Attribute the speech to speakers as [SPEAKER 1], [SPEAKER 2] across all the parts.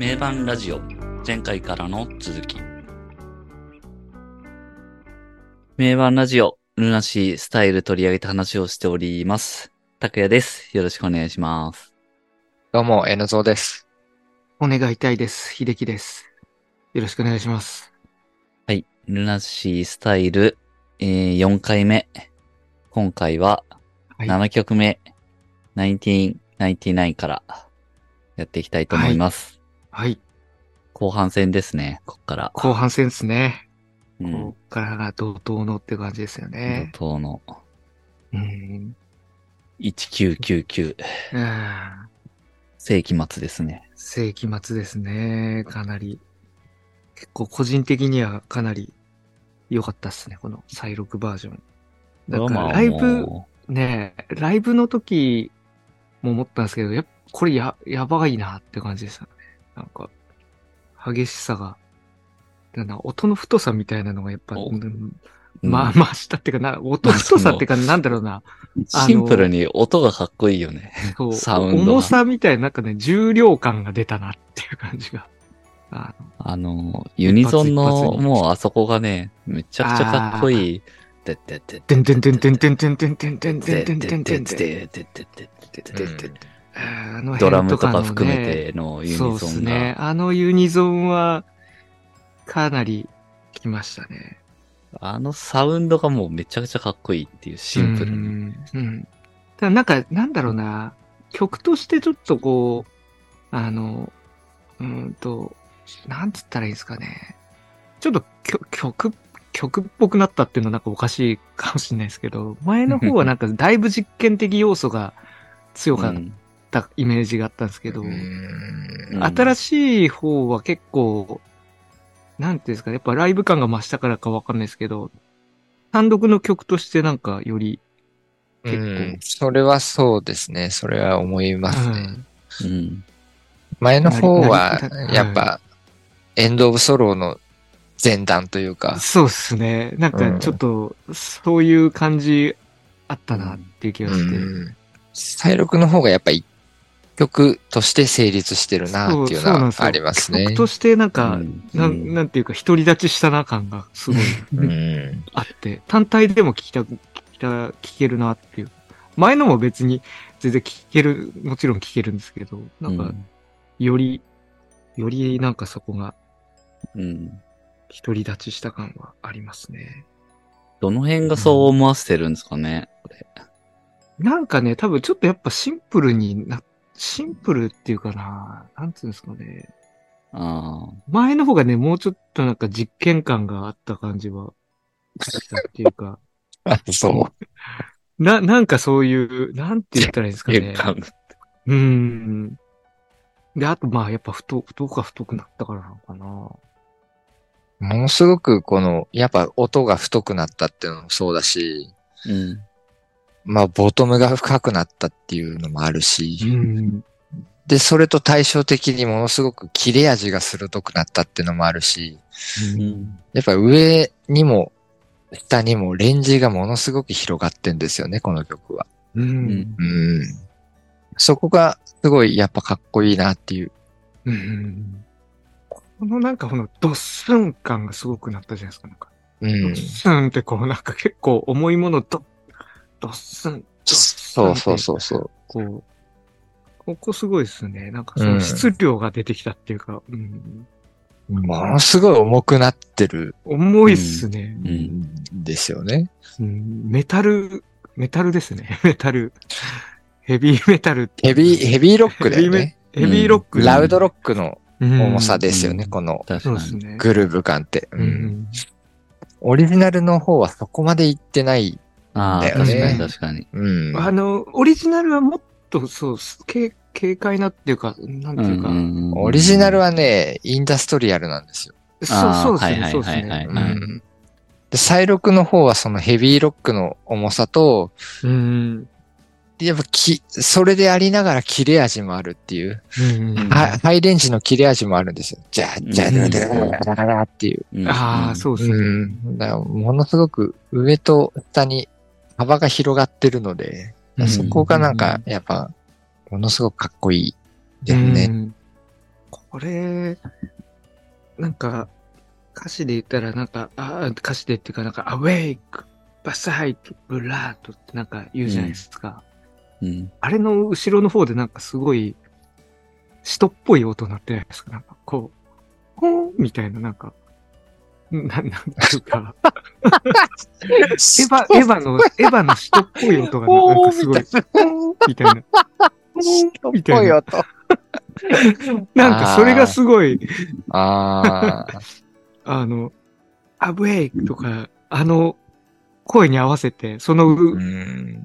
[SPEAKER 1] 名盤ラジオ前回からの続き名盤ラジオルナシースタイル取り上げた話をしております。拓也です。よろしくお願いします。
[SPEAKER 2] どうも、N ゾーです。
[SPEAKER 3] お願いたいです。秀樹です。よろしくお願いします。
[SPEAKER 1] はい。ルナシースタイル、えー、4回目。今回は
[SPEAKER 3] はい
[SPEAKER 1] 7曲目、1999からやっていきたいと思います。
[SPEAKER 3] はい。
[SPEAKER 1] 後半戦ですね、こっから。
[SPEAKER 3] 後半戦ですね。
[SPEAKER 1] うん。
[SPEAKER 3] こっからが怒涛のって感じですよね。
[SPEAKER 1] 怒涛の
[SPEAKER 3] うん。
[SPEAKER 1] 1999
[SPEAKER 3] うん
[SPEAKER 1] 世紀末ですね。
[SPEAKER 3] 世紀末ですね。かなり。結構個人的にはかなり良かったっすね。この再録バージョン。なんか
[SPEAKER 1] まあ
[SPEAKER 3] ライブ、
[SPEAKER 1] も
[SPEAKER 3] ねえ、ライブの時も思ったんですけど、やっぱこれや、やばいなって感じですよね。なんか、激しさが。だな音の太さみたいなのがやっぱ、
[SPEAKER 1] お
[SPEAKER 3] うん
[SPEAKER 1] う
[SPEAKER 3] まあ、増したっていうかな、音の太さっていうか、なんだろうな。
[SPEAKER 1] シンプルに音がかっこいいよね。
[SPEAKER 3] そう
[SPEAKER 1] サウンドが
[SPEAKER 3] 重さみたいな、なんかね、重量感が出たなっていう感じが。あの
[SPEAKER 1] あの、ユニゾン
[SPEAKER 3] 一
[SPEAKER 1] のもうあそこがね、めちゃくちゃかっこいい。てってって
[SPEAKER 3] てんてんてんてんてんてんてんてんてんてんてんてんてんてんてん
[SPEAKER 1] てってってって
[SPEAKER 2] うん
[SPEAKER 3] あの
[SPEAKER 1] ドラムとか含めてのユニ
[SPEAKER 3] そう
[SPEAKER 1] ゾン
[SPEAKER 3] ですね。
[SPEAKER 1] が。
[SPEAKER 3] あのユニゾンは、かなり来ましたね。
[SPEAKER 1] あのサウンドがもうめちゃくちゃかっこいいっていうシンプルに。
[SPEAKER 3] うん。うん。ただなんか、なんだろうな、曲としてちょっとこう、あの、うーんと、なんつったらいいですかね。ちょっと曲、曲、曲っぽくなったっていうのはなんかおかしいかもしれないですけど、前の方はなんかだいぶ実験的要素が強かっ
[SPEAKER 1] うん
[SPEAKER 3] たイメージがあったんですけど、
[SPEAKER 2] うん
[SPEAKER 1] うん
[SPEAKER 3] 新しい方は結構、なんていうんですかね、やっぱライブ感が増したからかわかんないですけど、単独の曲としてなんかより、結構
[SPEAKER 2] うんそれはそうですね。それは思いますね。
[SPEAKER 3] うん
[SPEAKER 1] うん。
[SPEAKER 2] 前の方はやっぱ、エンド・オブ・ソローの前段というか、
[SPEAKER 3] そうですね。なんかちょっと、そういう感じあったなっていう気がして。
[SPEAKER 2] うん再録の方がやっぱ一曲として成立してるなっていうのはありますね
[SPEAKER 3] 曲。としてなんか、
[SPEAKER 1] うん
[SPEAKER 3] なんなんていうか、独り立ちしたな感がすごい
[SPEAKER 2] うん
[SPEAKER 3] あって、単体でも聞きた、聞きた、聞けるなっていう。前のも別に全然聞ける、もちろん聞けるんですけど、なんか、より、よりなんかそこが
[SPEAKER 1] うん。
[SPEAKER 3] 独り立ちした感はありますね。
[SPEAKER 1] どの辺がそう思わせてるんですかね、これ。
[SPEAKER 3] なんかね、多分ちょっとやっぱシンプルにな、シンプルっていうかな、なんつうんですかね。
[SPEAKER 1] ああ。
[SPEAKER 3] 前の方がね、もうちょっとなんか実験感があった感じはしたっていうか、
[SPEAKER 2] あ そう。
[SPEAKER 3] な、なんかそういう、なんて言ったらいいんですかねうーん。で、あとまあやっぱ太、太か太くなったからなのかな。
[SPEAKER 2] ものすごくこの、やっぱ音が太くなったっていうのもそうだし、
[SPEAKER 1] うん。
[SPEAKER 2] まあボトムが深くなったっていうのもあるし、
[SPEAKER 3] うん。
[SPEAKER 2] で、それと対照的にものすごく切れ味が鋭くなったっていうのもあるし、
[SPEAKER 1] うん。
[SPEAKER 2] やっぱ上にも下にもレンジがものすごく広がってんですよね、この曲は。
[SPEAKER 3] う。
[SPEAKER 1] うん
[SPEAKER 2] うん。そこがすごいやっぱかっこいいなっていう。
[SPEAKER 3] うん。このなんかこのドッスン感がすごくなったじゃないですか。なんか
[SPEAKER 2] うん
[SPEAKER 3] ドッ。スンってこうなんか結構重いものドドッドッスン
[SPEAKER 2] そうそうそうそう。
[SPEAKER 3] こう、ここすごいですね。なんかその質量が出てきたっていうか、うん、
[SPEAKER 2] ものすごい重くなってる
[SPEAKER 3] 重いっすね、
[SPEAKER 1] うん
[SPEAKER 2] んですよね。
[SPEAKER 3] うんメタル、メタルですね。メタル。ヘビーメタルって
[SPEAKER 2] ヘビー、ヘビーロックだよね。
[SPEAKER 3] ヘビーロック。
[SPEAKER 2] ラウドロックの
[SPEAKER 3] うん
[SPEAKER 2] 重さですよね、
[SPEAKER 1] うん
[SPEAKER 2] この
[SPEAKER 1] 確かに。
[SPEAKER 3] そうですね。
[SPEAKER 2] グルーヴ感って。
[SPEAKER 3] う
[SPEAKER 2] うん
[SPEAKER 3] ん。
[SPEAKER 2] オリジナルの方はそこまでいってない。
[SPEAKER 1] ああ、
[SPEAKER 2] だよ
[SPEAKER 1] 確か
[SPEAKER 2] ね
[SPEAKER 1] に確かに。
[SPEAKER 2] うん。
[SPEAKER 3] あの、オリジナルはもっと、そう、軽軽快なっていうか、なんていうか、
[SPEAKER 2] オリジナルはね、インダストリアルなんですよ。
[SPEAKER 3] そう
[SPEAKER 1] あー
[SPEAKER 3] そうですね、
[SPEAKER 1] はいはい
[SPEAKER 3] そうです
[SPEAKER 1] はいはい
[SPEAKER 3] ね。
[SPEAKER 1] はい
[SPEAKER 2] うんで、再録の方はそのヘビーロックの重さと、
[SPEAKER 3] うん。
[SPEAKER 2] やっぱき、それでありながら切れ味もあるっていう、
[SPEAKER 3] うん
[SPEAKER 1] うん
[SPEAKER 2] はハイレンジの切れ味もあるんですよ。じゃあ、じゃあ、
[SPEAKER 1] うん
[SPEAKER 2] じゃあ、じゃあ、じゃあっていう。
[SPEAKER 1] うん
[SPEAKER 3] ああ、そうですね。
[SPEAKER 2] うん。だからものすごく上と下に幅が広がってるので、
[SPEAKER 3] うん
[SPEAKER 2] そこがなんか、やっぱ、ものすごくかっこいいですね。
[SPEAKER 3] うんこれ、なんか、歌詞で言ったらなんか、あ歌詞でっていうかなんか、アウェイク、バサイト、ブラートってなんか言うじゃないですか。
[SPEAKER 1] うん。
[SPEAKER 3] あれの後ろの方でなんかすごい、人っぽい音鳴ってないですかなんかこう、ほーんみたいななんか、な、なんていうか、エヴァ、エヴァの、エヴァの人っぽい音がなんかすごい、みたいな。ほーんみたいな。
[SPEAKER 2] と。
[SPEAKER 3] なんかそれがすごい、
[SPEAKER 2] ああ。
[SPEAKER 3] あの、アブエイクとか、あの声に合わせて、その。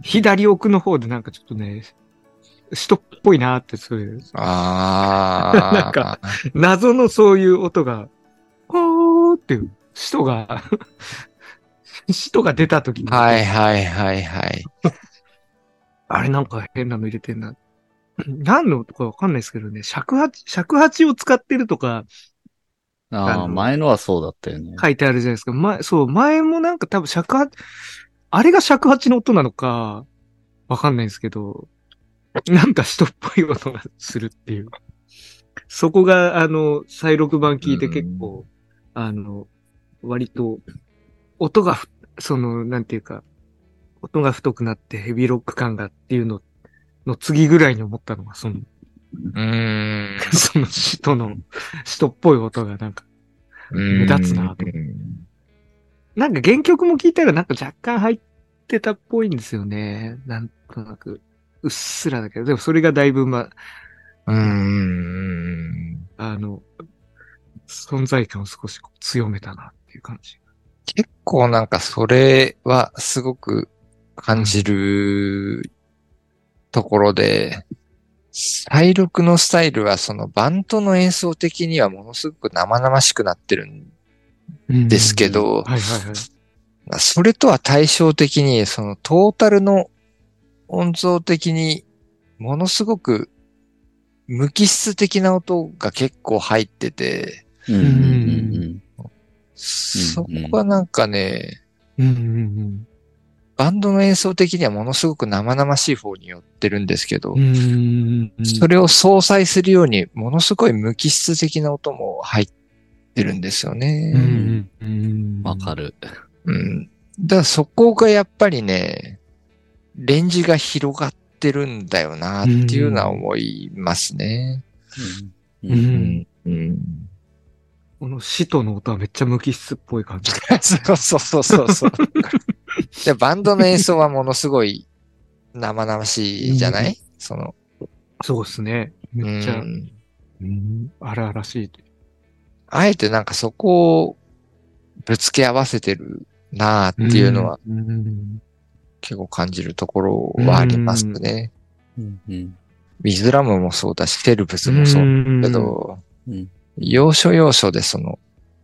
[SPEAKER 3] 左奥の方でなんかちょっとね、人っぽいなって、そういう、
[SPEAKER 2] ああ。
[SPEAKER 3] なんか謎のそういう音が、っていう、人が、人が出た時に、
[SPEAKER 2] はいはいはいはい。
[SPEAKER 3] あれなんか変なの入れてんな。何のとかわかんないですけどね、尺八、尺八を使ってるとか
[SPEAKER 1] あ
[SPEAKER 3] あ
[SPEAKER 1] 前のはそうだったよね。
[SPEAKER 3] 書いてあるじゃないですか。前、そう、前もなんか多分尺八、あれが尺八の音なのか、わかんないんですけど、なんか人っぽい音がするっていう。そこが、あの、再録版聞いて結構、あの、割と、音がふ、その、なんていうか、音が太くなってヘビーロック感がっていうのの次ぐらいに思ったのが、その、
[SPEAKER 2] うん。
[SPEAKER 3] その人の、人っぽい音がなんか、目立つなとなんか原曲も聞いたらなんか若干入ってたっぽいんですよね。なんとなく。うっすらだけど、でもそれがだいぶま、
[SPEAKER 2] うん。
[SPEAKER 3] あの、存在感を少し強めたなっていう感じ。
[SPEAKER 2] 結構なんかそれはすごく感じるところで、再録のスタイルはそのバンドの演奏的にはものすごく生々しくなってるんですけど。それとは対照的にそのトータルの音像的にものすごく無機質的な音が結構入ってて、そこはなん。かね、
[SPEAKER 3] うん。
[SPEAKER 2] バンドの演奏的にはものすごく生々しい方に寄ってるん。ですけど、それを相殺するようにものすごい無機質的な音も入ってるん。ですよね。
[SPEAKER 1] わかる。
[SPEAKER 2] うん。だからそこがやっぱりね、レンジが広がってるん。だよなっていうのは思いますね。
[SPEAKER 1] うん。
[SPEAKER 3] う
[SPEAKER 2] ん。
[SPEAKER 3] この使徒の音はめっちゃ無機質っぽい感じ。
[SPEAKER 2] そうそうそうそうそう。で、バンドの演奏はものすごい生々しいじゃない、
[SPEAKER 3] うん
[SPEAKER 2] その、
[SPEAKER 3] そうですね。めっちゃ、
[SPEAKER 2] うん
[SPEAKER 3] うん、荒々しい。
[SPEAKER 2] あえてなんかそこをぶつけ合わせてるなあっていうのは結構感じるところはありますね。
[SPEAKER 1] うんうん
[SPEAKER 2] ウィズラムもそうだし、テルブスもそうだけど、
[SPEAKER 1] うん
[SPEAKER 2] 要所要所でその、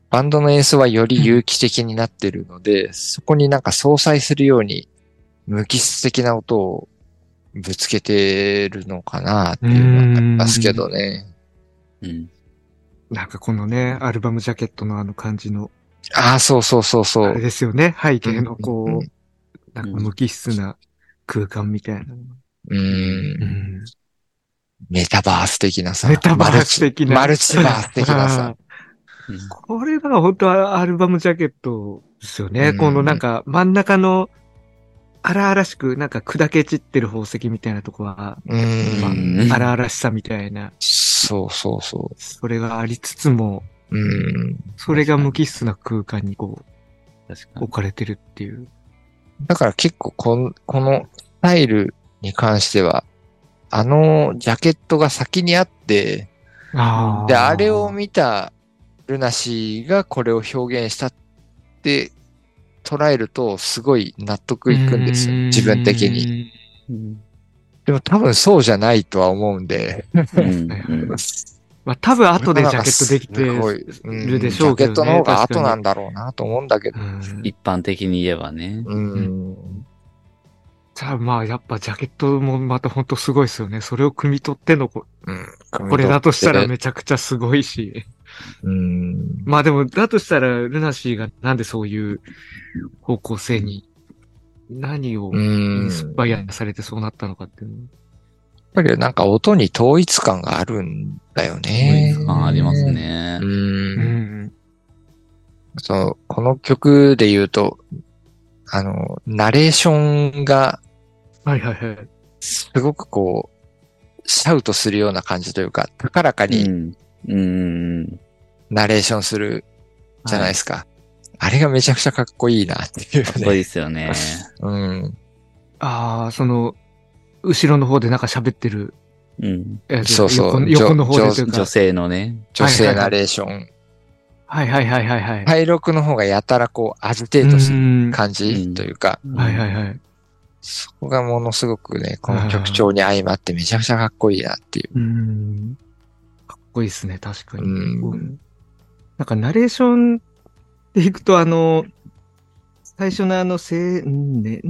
[SPEAKER 2] バンドの演奏はより有機的になってるので、そこになんか相殺するように無機質的な音をぶつけてるのかなっていうのはありますけどね。
[SPEAKER 1] うん
[SPEAKER 3] なんかこのね、アルバムジャケットのあの感じの、
[SPEAKER 2] ああ、そうそうそうそ
[SPEAKER 3] あれ
[SPEAKER 2] う。
[SPEAKER 3] ですよね。背景のこ
[SPEAKER 2] うん
[SPEAKER 3] う、なんか無機質な空間みたいな。
[SPEAKER 2] う。
[SPEAKER 3] うんん。
[SPEAKER 2] メタバース的なさ。
[SPEAKER 3] メタバース的な
[SPEAKER 2] マルチバース的なさ。
[SPEAKER 1] うん
[SPEAKER 3] これだから本当はアルバムジャケットですよね。
[SPEAKER 2] うん
[SPEAKER 3] このなんか真ん中の荒々しくなんか砕け散ってる宝石みたいなとこは、
[SPEAKER 2] う
[SPEAKER 3] ま
[SPEAKER 2] ん。
[SPEAKER 3] あ、荒々しさみたいな、
[SPEAKER 2] そうそうそ
[SPEAKER 3] それがありつつも、
[SPEAKER 2] う。うん。
[SPEAKER 3] それが無機質な空間にこう。置かれてるっていう。
[SPEAKER 2] だから結構こんこのスタイルに関しては、あのジャケットが先にあって、
[SPEAKER 3] あ
[SPEAKER 2] で、あれを見たルナシーがこれを表現したって捉えるとすごい納得いくんですよ。自分的に。でも多分そうじゃないとは思うんで。
[SPEAKER 3] まあ多分後でジャケットできて
[SPEAKER 2] すごいうん
[SPEAKER 3] るでしょうけどね
[SPEAKER 2] ジャケットの方が後なんだろうなと思うんだけど。
[SPEAKER 3] うん
[SPEAKER 1] 一般的に言えばね。
[SPEAKER 2] うん。
[SPEAKER 3] じゃあまあやっぱジャケットもまた本当すごいですよね。それを汲み取ってのこ
[SPEAKER 2] うん。
[SPEAKER 3] これだとしたら
[SPEAKER 2] ね。
[SPEAKER 3] めちゃくちゃすごいし。
[SPEAKER 2] うん。
[SPEAKER 3] まあでもだとしたらルナシーがなんでそういう方向性に何を
[SPEAKER 2] う
[SPEAKER 3] イ
[SPEAKER 2] ん
[SPEAKER 3] ンスパイアされてそうなったのかっていうの。
[SPEAKER 2] ぱりなんか音に統一感があるんだよね。
[SPEAKER 1] あありますね
[SPEAKER 2] う。。
[SPEAKER 3] うんん。
[SPEAKER 2] そう、この曲で言うと、あの、ナレーションが
[SPEAKER 3] はいはいはい。
[SPEAKER 2] すごくこう、シャウトするような感じというか、高らかに
[SPEAKER 1] うん。うん。
[SPEAKER 2] ナレーションするじゃないですか。あれがめちゃくちゃかっこいいなっていうね。
[SPEAKER 1] かっこいいですよね。
[SPEAKER 2] うん。
[SPEAKER 3] ああ、その、後ろの方でなんか喋ってる
[SPEAKER 1] うん。
[SPEAKER 2] そうそう
[SPEAKER 3] 横横の方でというか。
[SPEAKER 1] 女性のね。
[SPEAKER 2] 女性ナレーション。
[SPEAKER 3] はいはいはいはいはい。
[SPEAKER 2] パイロクの方がやたらこう、ある程度する
[SPEAKER 3] うん
[SPEAKER 2] 感じというか、
[SPEAKER 3] はいはいはい。
[SPEAKER 2] そこがものすごくね、この曲調に相まってめちゃくちゃかっこいいなっていう。
[SPEAKER 3] うん。かっこいいですね、確かに。
[SPEAKER 2] うん
[SPEAKER 3] うんなんかナレーションでいくと、あの、最初のあの、千年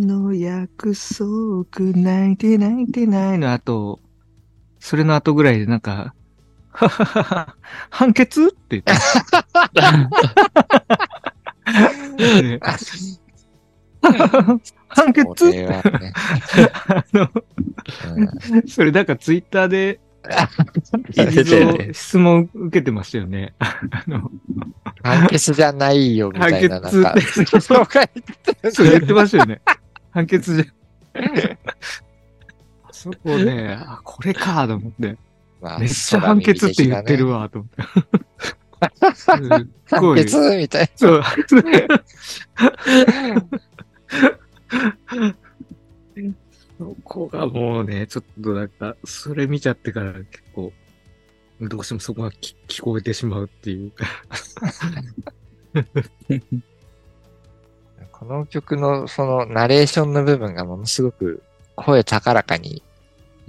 [SPEAKER 3] の約束、泣いて泣いてないの後、それの後ぐらいでなんか、はははは、判決って言って。ね判決？
[SPEAKER 2] これはね、
[SPEAKER 3] あの、
[SPEAKER 2] うん
[SPEAKER 3] それなんかツイッターで。質問受けてましたよね。あの、
[SPEAKER 2] 判決じゃないよみたいな、なんか
[SPEAKER 3] 判決って、
[SPEAKER 2] そう
[SPEAKER 3] 言ってましたよね。判決じゃ。そこね、あ、これかと思って。
[SPEAKER 2] まあ
[SPEAKER 3] めっちゃ判決って言ってるわ、と思って。
[SPEAKER 2] 判。決みたい
[SPEAKER 3] そう。そこがもうね、ちょっとなんか、それ見ちゃってから結構、どうしてもそこがき聞こえてしまうっていうか。
[SPEAKER 2] な。この曲のそのナレーションの部分がものすごく声高らかに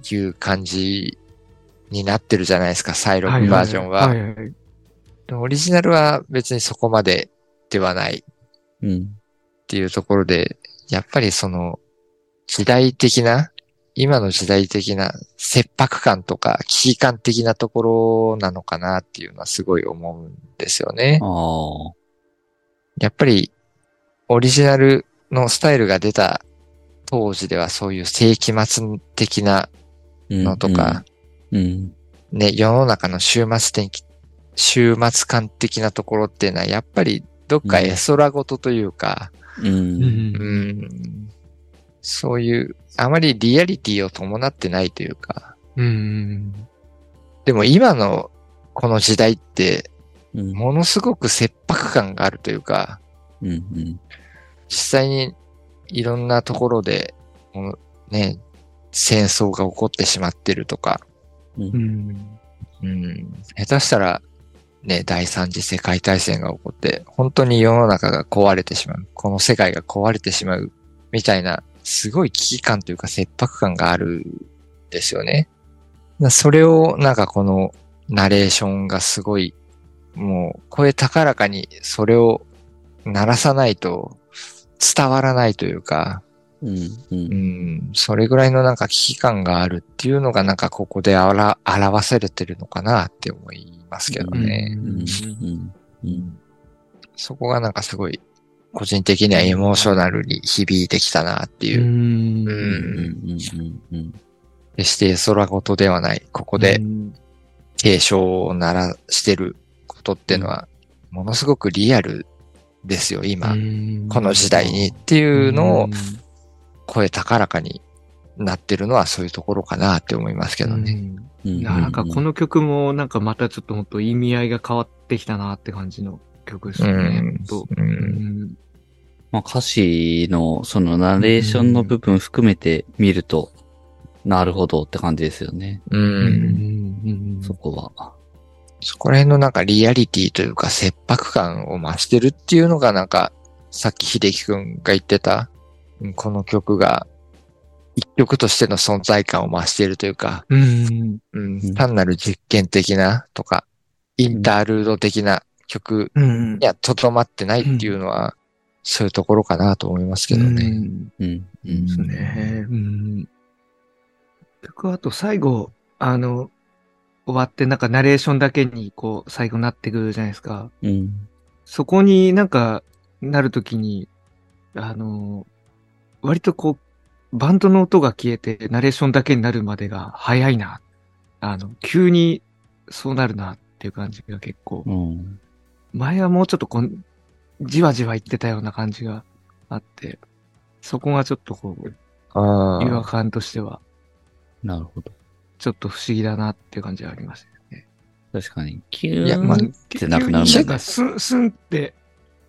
[SPEAKER 2] 言う感じになってるじゃないですか、サイロックバージョンは。
[SPEAKER 3] はいはいはい。
[SPEAKER 2] でオリジナルは別にそこまでではない
[SPEAKER 1] うん。
[SPEAKER 2] っていうところで、やっぱりその時代的な、今の時代的な切迫感とか危機感的なところなのかなっていうのはすごい思うんですよね。やっぱりオリジナルのスタイルが出た当時ではそういう世紀末的な
[SPEAKER 1] うん
[SPEAKER 2] のとか、
[SPEAKER 1] うん。
[SPEAKER 2] ね、世の中の終末的、終末感的なところっていうのはやっぱりどっか絵空事というか、
[SPEAKER 1] うん。
[SPEAKER 3] う
[SPEAKER 1] うん。
[SPEAKER 2] うんそういう、あまりリアリティを伴ってないというか、
[SPEAKER 3] うん。
[SPEAKER 2] でも今のこの時代って、
[SPEAKER 1] うん。
[SPEAKER 2] ものすごく切迫感があるというか、
[SPEAKER 1] うん。
[SPEAKER 2] 実際にいろんなところで、ね、戦争が起こってしまってるとか、
[SPEAKER 3] うん。
[SPEAKER 2] うん、下手したら、ね、第三次世界大戦が起こって、本当に世の中が壊れてしまう。この世界が壊れてしまう。みたいな、すごい危機感というか切迫感があるんですよね。だそれをなんかこのナレーションがすごい、もう声高らかにそれを鳴らさないと伝わらないというか、
[SPEAKER 1] うん。う。
[SPEAKER 2] うんん、それぐらいのなんか危機感があるっていうのがなんかここであら表されてるのかなって思いますけどね。そこがなんかすごい個人的にはエモーショナルに響いてきたなっていう。決して空事ではない。ここで
[SPEAKER 3] うん
[SPEAKER 2] 警鐘を鳴らしてることっていうのは、ものすごくリアルですよ、今。この時代にっていうのを声高らかになってるのはそういうところかなって思いますけどね。
[SPEAKER 1] うん。
[SPEAKER 3] なんかこの曲もなんかまたちょっともっと意味合いが変わってきたなって感じの曲ですよね。
[SPEAKER 2] うん
[SPEAKER 1] まあ、歌詞のそのナレーションの部分含めて見ると、なるほどって感じですよね。
[SPEAKER 2] う。
[SPEAKER 3] うんん
[SPEAKER 1] そこは。
[SPEAKER 2] そこら辺のなんかリアリティというか切迫感を増してるっていうのがなんか、さっき秀樹くんが言ってた、うんこの曲が一曲としての存在感を増しているというか、
[SPEAKER 3] うん
[SPEAKER 2] 単なる実験的なとか、インタールード的な曲
[SPEAKER 3] うん
[SPEAKER 2] にはとどまってないっていうのは、そういうところかなと思いますけどね。
[SPEAKER 3] うん
[SPEAKER 1] うん。うん。
[SPEAKER 3] ですね。うん。曲あと最後、あの、終わってなんかナレーションだけにこう最後なってくるじゃないですか。
[SPEAKER 1] うん。
[SPEAKER 3] そこになんかなるときに、あの、割とこう、バンドの音が消えて、ナレーションだけになるまでが早いな。あの、急にそうなるなっていう感じが結構、
[SPEAKER 1] うん。
[SPEAKER 3] 前はもうちょっとこん、じわじわ言ってたような感じがあって、そこがちょっとこう、
[SPEAKER 2] あ
[SPEAKER 3] 違和感としては、
[SPEAKER 1] なるほど。
[SPEAKER 3] ちょっと不思議だなっていう感じがありますよね。
[SPEAKER 1] 確かに、キュ
[SPEAKER 2] いやまあ
[SPEAKER 1] ーンってなくなる
[SPEAKER 3] 急になん。かスン、スンって、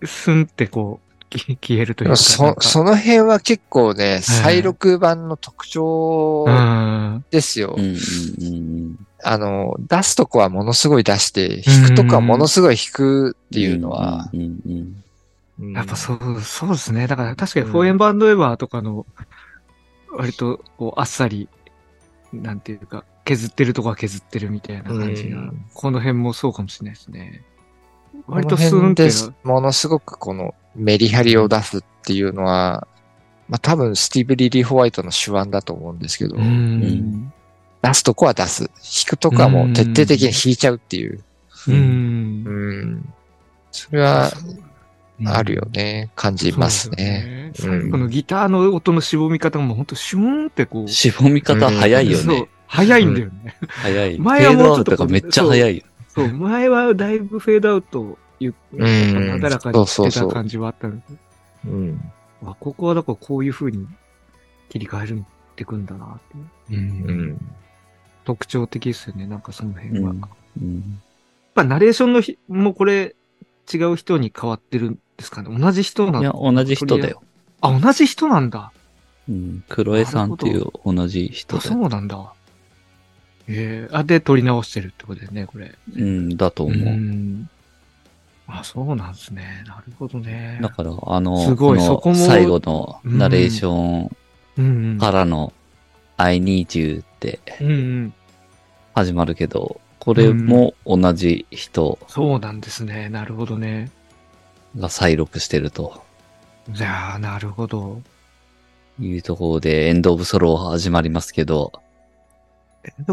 [SPEAKER 3] スンってこう、き 消えるというか。
[SPEAKER 2] そ、
[SPEAKER 3] か
[SPEAKER 2] その辺は結構ね、再録版の特徴
[SPEAKER 3] うん。
[SPEAKER 2] ですよ
[SPEAKER 1] うん。うんうん
[SPEAKER 2] あの、出すとこはものすごい出して、弾くとこはものすごい弾くっていうのは、
[SPEAKER 3] やっぱそう、そうですね。だから確かに
[SPEAKER 2] うん
[SPEAKER 3] フォーエンバンドエバーとかの、割とこうあっさり、なんていうか、削ってるとこは削ってるみたいな感じが、
[SPEAKER 2] うん
[SPEAKER 3] この辺もそうかもしれないですね。割とスーンって
[SPEAKER 2] ものすごくこのメリハリを出すっていうのは、まあ多分スティーブ・リリー・ホワイトの手腕だと思うんですけど、
[SPEAKER 3] うん。
[SPEAKER 1] ん
[SPEAKER 2] 出すとこは出す。弾くとこはもう徹底的に弾いちゃうっていう。
[SPEAKER 3] う。
[SPEAKER 2] うんん。それはあるよ
[SPEAKER 3] ね。
[SPEAKER 2] ね。感じますね。
[SPEAKER 3] そうですよね最後のギターの音のしぼみ方もほんとシューンってこう。
[SPEAKER 1] しぼみ方早いよ
[SPEAKER 3] そう
[SPEAKER 1] ね。。
[SPEAKER 3] 早いんだよね。
[SPEAKER 1] 早い。
[SPEAKER 3] 前はもうちょっと
[SPEAKER 1] フェードアウトがめっちゃ早いよ。
[SPEAKER 3] そう、前はだいぶフェードアウト、ゆ
[SPEAKER 2] ん
[SPEAKER 3] なだらかにしてた感じはあったんです
[SPEAKER 2] うん。
[SPEAKER 3] あ、ここはだからこういう風に切り替えるってくんだなって。うん
[SPEAKER 2] うん。
[SPEAKER 3] 特徴的ですよね、なんかその辺は。
[SPEAKER 1] うん
[SPEAKER 3] やっ
[SPEAKER 1] うん
[SPEAKER 3] ぱナレーションのひもうこれ違う人に変わってるんですかね同じ人なん
[SPEAKER 1] いや、同じ人だよ。
[SPEAKER 3] あ、同じ人なんだ。
[SPEAKER 1] うん。黒江さんっていう同じ人
[SPEAKER 3] あ、
[SPEAKER 1] だよ。
[SPEAKER 3] そうなんだ。ええあ、で、撮り直してるってことですね、これ。
[SPEAKER 1] うん、だと思う。
[SPEAKER 3] ん。あ、そうなんですね。なるほどね。
[SPEAKER 1] だから、あの、
[SPEAKER 3] すごい
[SPEAKER 1] この
[SPEAKER 3] そこも
[SPEAKER 1] 最後のナレーション
[SPEAKER 3] うんうん。
[SPEAKER 1] からの I need you って
[SPEAKER 3] うんうん。
[SPEAKER 1] 始まるけど、これも同じ人
[SPEAKER 3] そうなんですね。なるほどね。
[SPEAKER 1] が再録してると
[SPEAKER 3] じゃあ、なるほど。
[SPEAKER 1] いうところでエンドオブソロー始まりますけど、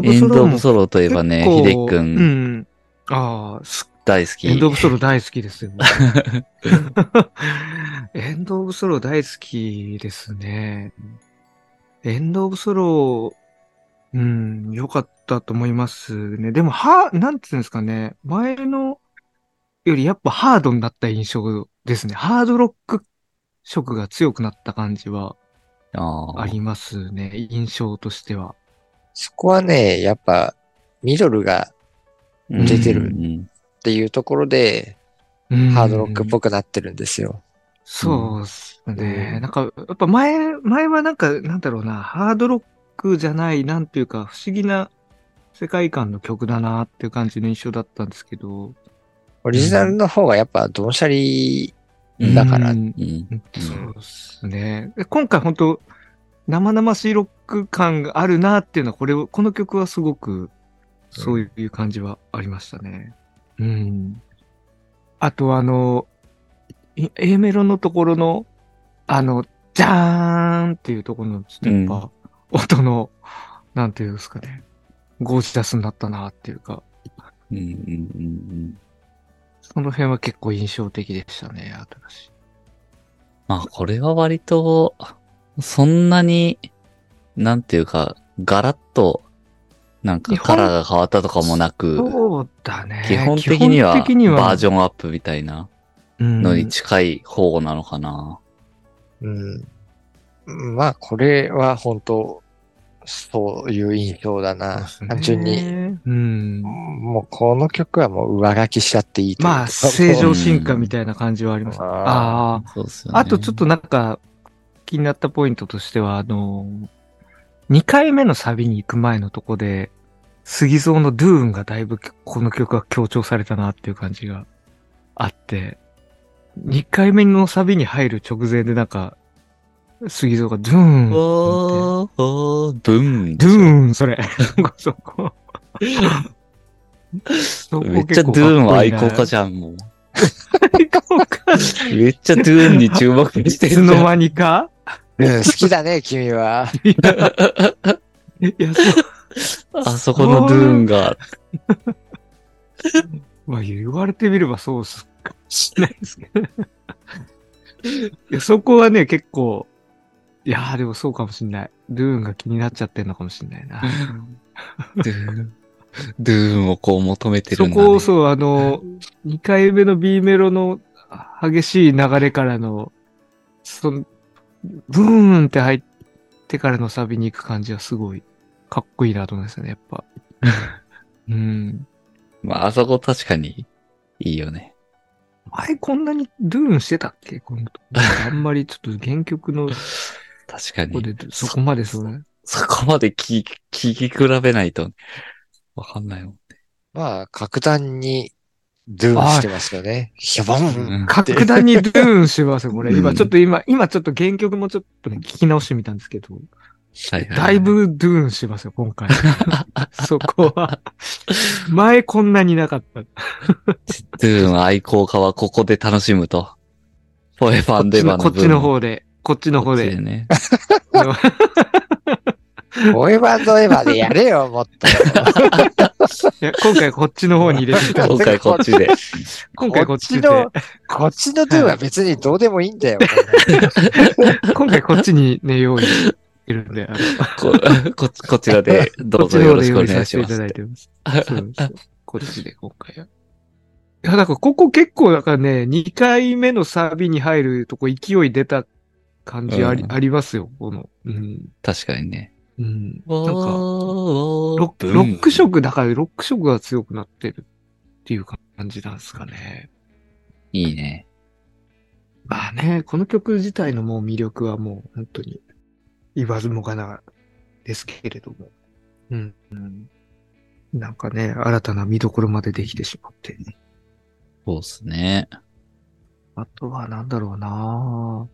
[SPEAKER 3] エンド
[SPEAKER 1] オブソローといえばね、ヒデく
[SPEAKER 3] うんん。ああ、す
[SPEAKER 1] 大好き。
[SPEAKER 3] エンドオブソロ大好きですよ。エンドオブソロ大好きですね。エンドオブソロ、うん、良かったと思いますね。でも、は、なんていうんですかね。前のよりやっぱハードになった印象ですね。ハードロック色が強くなった感じは
[SPEAKER 1] あ
[SPEAKER 3] りますね。印象としては。
[SPEAKER 2] そこはね、やっぱ、ミドルが出てる
[SPEAKER 1] うん
[SPEAKER 2] っていうところで、
[SPEAKER 3] うん
[SPEAKER 2] ハードロックっぽくなってるんですよ。
[SPEAKER 3] そうっすね。
[SPEAKER 2] うん
[SPEAKER 3] なんか、やっぱ前、前はなんか、なんだろうな、ハードロックじゃない、なんていうか、不思議な世界観の曲だなっていう感じの印象だったんですけど。
[SPEAKER 2] オリジナルの方がやっぱドンシャリ
[SPEAKER 1] うん
[SPEAKER 2] だから
[SPEAKER 3] うん
[SPEAKER 1] うん
[SPEAKER 3] そうですね。で今回本当生々しいロック感があるなっていうのは、これを、この曲はすごく、そういう感じはありましたね。うん。あとあの、い A メロのところの、あの、ジャーンっていうところの、ちょっとやっぱ、音の、なんていうんですかね、ゴージャスになったなっていうか、
[SPEAKER 1] うんうんうん
[SPEAKER 3] その辺は結構印象的でしたね、新しい。
[SPEAKER 1] まあ、これは割と、そんなに、なんていうか、ガラッと、なんかカラーが変わったとかもなく、
[SPEAKER 3] そうだね。
[SPEAKER 1] 基本的にはバージョンアップみたいなのに
[SPEAKER 3] うん
[SPEAKER 1] 近い方なのかな。
[SPEAKER 2] うん。まあ、これは本当そういう印象だな。単純に。
[SPEAKER 3] に。うん。
[SPEAKER 2] もうこの曲はもう上書きしちゃっていい
[SPEAKER 3] まあ、正常進化みたいな感じはあります。
[SPEAKER 2] あ
[SPEAKER 3] ああ。
[SPEAKER 1] そうですよね。
[SPEAKER 3] あとちょっとなんか、気になったポイントとしては、あの、2回目のサビに行く前のとこで、杉蔵のドゥーンがだいぶこの曲は強調されたなっていう感じがあって、2回目のサビに入る直前でなんか、杉蔵がドゥーン
[SPEAKER 1] おー、おー、ブン。
[SPEAKER 3] ドゥーン、それ。そこ。そこ
[SPEAKER 1] めっちゃドゥーン愛好家じゃん、もう。
[SPEAKER 3] 愛好家。
[SPEAKER 1] めっちゃドゥーンに注目して
[SPEAKER 3] い
[SPEAKER 1] るじゃん。
[SPEAKER 3] つの間にか？
[SPEAKER 2] うん、好きだね、君は。
[SPEAKER 3] いや、そう。
[SPEAKER 1] あそこのドゥーンが、
[SPEAKER 3] まあ言われてみればそうっすかもしれないですけど。いや、そこはね、結構、いやーでもそうかもしんない。ドゥーンが気になっちゃってんのかもしんないな。
[SPEAKER 1] ドゥーン、ドゥーンをこう求めてる
[SPEAKER 3] そ
[SPEAKER 1] んだ、ね。
[SPEAKER 3] こをそう、あの、2回目の B メロの激しい流れからの、その、ブーンって入ってからのサビに行く感じはすごいかっこいいなと思いますよね、やっぱ。うん。
[SPEAKER 1] まあ、あそこ確かにいいよね。
[SPEAKER 3] 前こんなにドゥーンしてたっけ？このあんまりちょっと原曲の
[SPEAKER 1] 確か
[SPEAKER 3] ここ
[SPEAKER 1] に。
[SPEAKER 3] でそこまでそれ。
[SPEAKER 1] そこまで聞き、聞き比べないと、わかんないもん。
[SPEAKER 2] まあ、格段に、ドゥーンしてますよね。ヒャボン
[SPEAKER 3] 格段にドゥーンしてますよ、これ。今
[SPEAKER 1] うん
[SPEAKER 3] ちょっと今、今ちょっと原曲もちょっとね、聞き直してみたんどど、
[SPEAKER 1] はいはい。
[SPEAKER 3] だいぶドゥーンしますよ、今回。そこは。前こんなになかった。
[SPEAKER 1] ドゥーン愛好家はここで楽しむと。フォーエバーデバーの
[SPEAKER 3] こっちの方で、こっちの方で。
[SPEAKER 1] ね。
[SPEAKER 2] ボ イバンドエヴァでやれよ、もっと。
[SPEAKER 3] いや今回こっちの方に入れてた。
[SPEAKER 1] 今回こっちで。
[SPEAKER 3] 今回こっちで。
[SPEAKER 2] の、こっちのドゥは別にどうでもいいんだよ。
[SPEAKER 3] 今回こっちにね、用意してるんで、あの
[SPEAKER 1] こここちらでど
[SPEAKER 3] こっち
[SPEAKER 1] うぞよろしくお
[SPEAKER 3] の方で用意
[SPEAKER 1] 願いします
[SPEAKER 3] させていただ。いてます。そうですこっちで今回は。いや、だからここ結構だからね、2回目のサビに入るとこ勢い出た感じあり,、
[SPEAKER 1] うん
[SPEAKER 3] ありますよ、この。うん。
[SPEAKER 1] 確かにね。
[SPEAKER 3] うん。
[SPEAKER 1] な
[SPEAKER 3] なんか、
[SPEAKER 1] ロ
[SPEAKER 3] ロック、ロック色、だからロック色が強くなってるっていう感じなんですかね。
[SPEAKER 1] いいね。
[SPEAKER 3] まあね、この曲自体のもう魅力はもう本当に言わずもがなですけれども。うん。うん、なんかね、新たな見どころまでできてしまって。
[SPEAKER 1] そうっすね。
[SPEAKER 3] あとはなんだろうな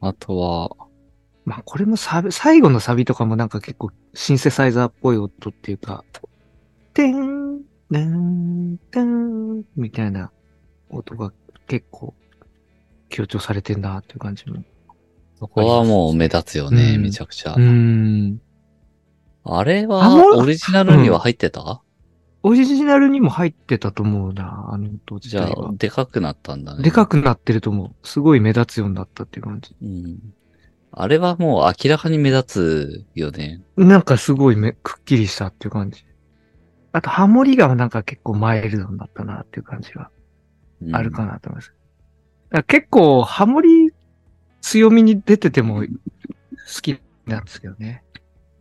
[SPEAKER 1] あとは、
[SPEAKER 3] まあこれもサビ、最後のサビとかもなんか結構シンセサイザーっぽい音っていうか、てん、てん、てん、みたいな音が結構強調されてんなっていう感じも。
[SPEAKER 1] そこはもう目立つよね、
[SPEAKER 3] うん
[SPEAKER 1] めちゃくちゃ。
[SPEAKER 3] ん。
[SPEAKER 1] あれ
[SPEAKER 3] あ
[SPEAKER 1] は、オリジナルには入ってた、
[SPEAKER 3] オリジナルにも入ってたと思うな、あの音自
[SPEAKER 1] じゃ
[SPEAKER 3] 体は
[SPEAKER 1] あ、。でかくなったんだね。
[SPEAKER 3] でかくなってると思う。すごい目立つようになったっていう感じ。
[SPEAKER 1] うん。あれはもう明らかに目立つよね。
[SPEAKER 3] なんかすごいめくっきりしたっていう感じ。あと、ハモリがなんか結構マイルドになったなっていう感じが
[SPEAKER 1] うん
[SPEAKER 3] あるかなと思います。だから結構、ハモリ強みに出てても好きなんですけどね。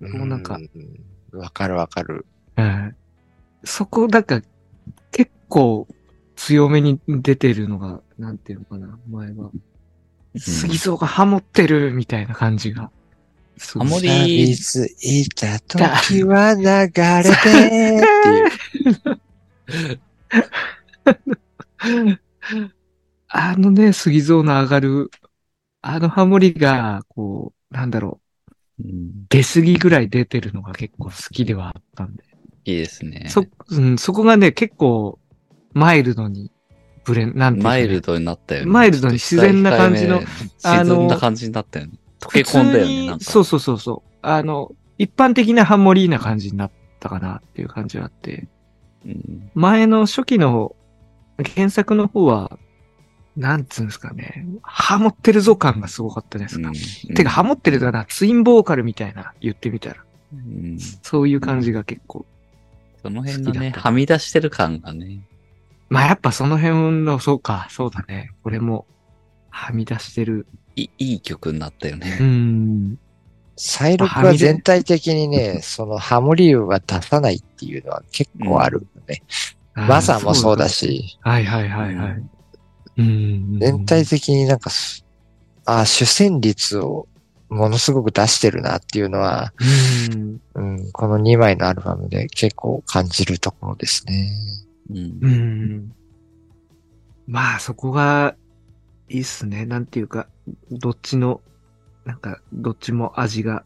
[SPEAKER 3] もうなんか
[SPEAKER 2] う。わかるわかる。
[SPEAKER 3] うん。そこ、なんか、結構強めに出てるのが、なんていうのかな、前は。杉蔵がハモってるみたいな感じが。
[SPEAKER 1] ハモリ
[SPEAKER 2] 錆びついた時は流れてっていう。
[SPEAKER 3] あのね、杉蔵の上がる、あのハモリが、こう、なんだろう、
[SPEAKER 1] うん
[SPEAKER 3] 出過ぎぐらい出てるのが結構好きではあったんで。
[SPEAKER 1] いいですね。
[SPEAKER 3] そ、うん、そこがね、結構、マイルドに、ブレン、なんていう
[SPEAKER 1] マイルドになったよね。
[SPEAKER 3] マイルドに自然な感じのあの
[SPEAKER 1] 沈んだ感じになったよね。溶け込んだよね、なんか。
[SPEAKER 3] そうそうそうそう。あの、一般的なハモリーな感じになったかなっていう感じがあって、
[SPEAKER 1] うん。
[SPEAKER 3] 前の初期の原作の方は、なんつうんですかね、ハモってるぞ感がすごかったですか。
[SPEAKER 1] うん
[SPEAKER 3] てか、ハモってるかな、ツインボーカルみたいな、言ってみたら。
[SPEAKER 1] うん
[SPEAKER 3] そういう感じが結構。
[SPEAKER 1] その辺のね、はみ出してる感がね。
[SPEAKER 3] まあやっぱその辺の、そうか、そうだね。これも、はみ出してる。
[SPEAKER 1] いいい曲になったよ
[SPEAKER 3] う
[SPEAKER 1] ね。
[SPEAKER 3] ん。
[SPEAKER 2] サイロクは全体的にね、そのハモリをは出さないっていうのは結構あるよね。マザーもそうだ
[SPEAKER 3] し。
[SPEAKER 2] し、
[SPEAKER 3] はいはいはいはい。うん。
[SPEAKER 2] 全体的になんかす、ああ、主旋律をものすごく出してるなっていうのは、
[SPEAKER 3] うん。
[SPEAKER 2] うん、この2枚のアルバムで結構感じるところですね。
[SPEAKER 1] うん
[SPEAKER 3] う。ん。まあ、そこが、いいっすね。なんていうか、どっちの、なんか、どっちも味が、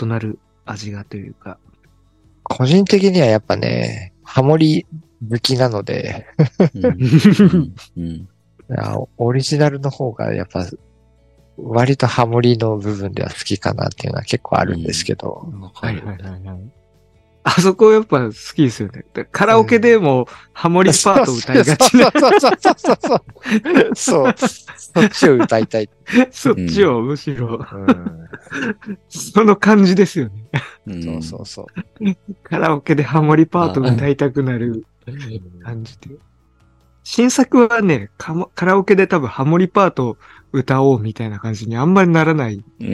[SPEAKER 3] 異なる味がというか。
[SPEAKER 2] 個人的にはやっぱね、ハモリ好きなので、
[SPEAKER 1] うん
[SPEAKER 2] オリジナルの方がやっぱ、割とハモリの部分では好きかなっていうのは結構あるんですけど、
[SPEAKER 1] わかる。
[SPEAKER 3] はい。あそこやっぱ好きですよね。でカラオケでもハモリパート歌いがちな、
[SPEAKER 2] そうそうそうそうそう。そう。そっちを歌いたい。
[SPEAKER 3] そっちをむしろ、
[SPEAKER 2] うん。
[SPEAKER 3] その感じですよね。
[SPEAKER 1] うん
[SPEAKER 2] そうそうそう。
[SPEAKER 3] カラオケでハモリパート歌いたくなる感じで。新作はね、カモカラオケで多分ハモリパート歌おうみたいな感じにあんまりならない。
[SPEAKER 1] うん。
[SPEAKER 2] う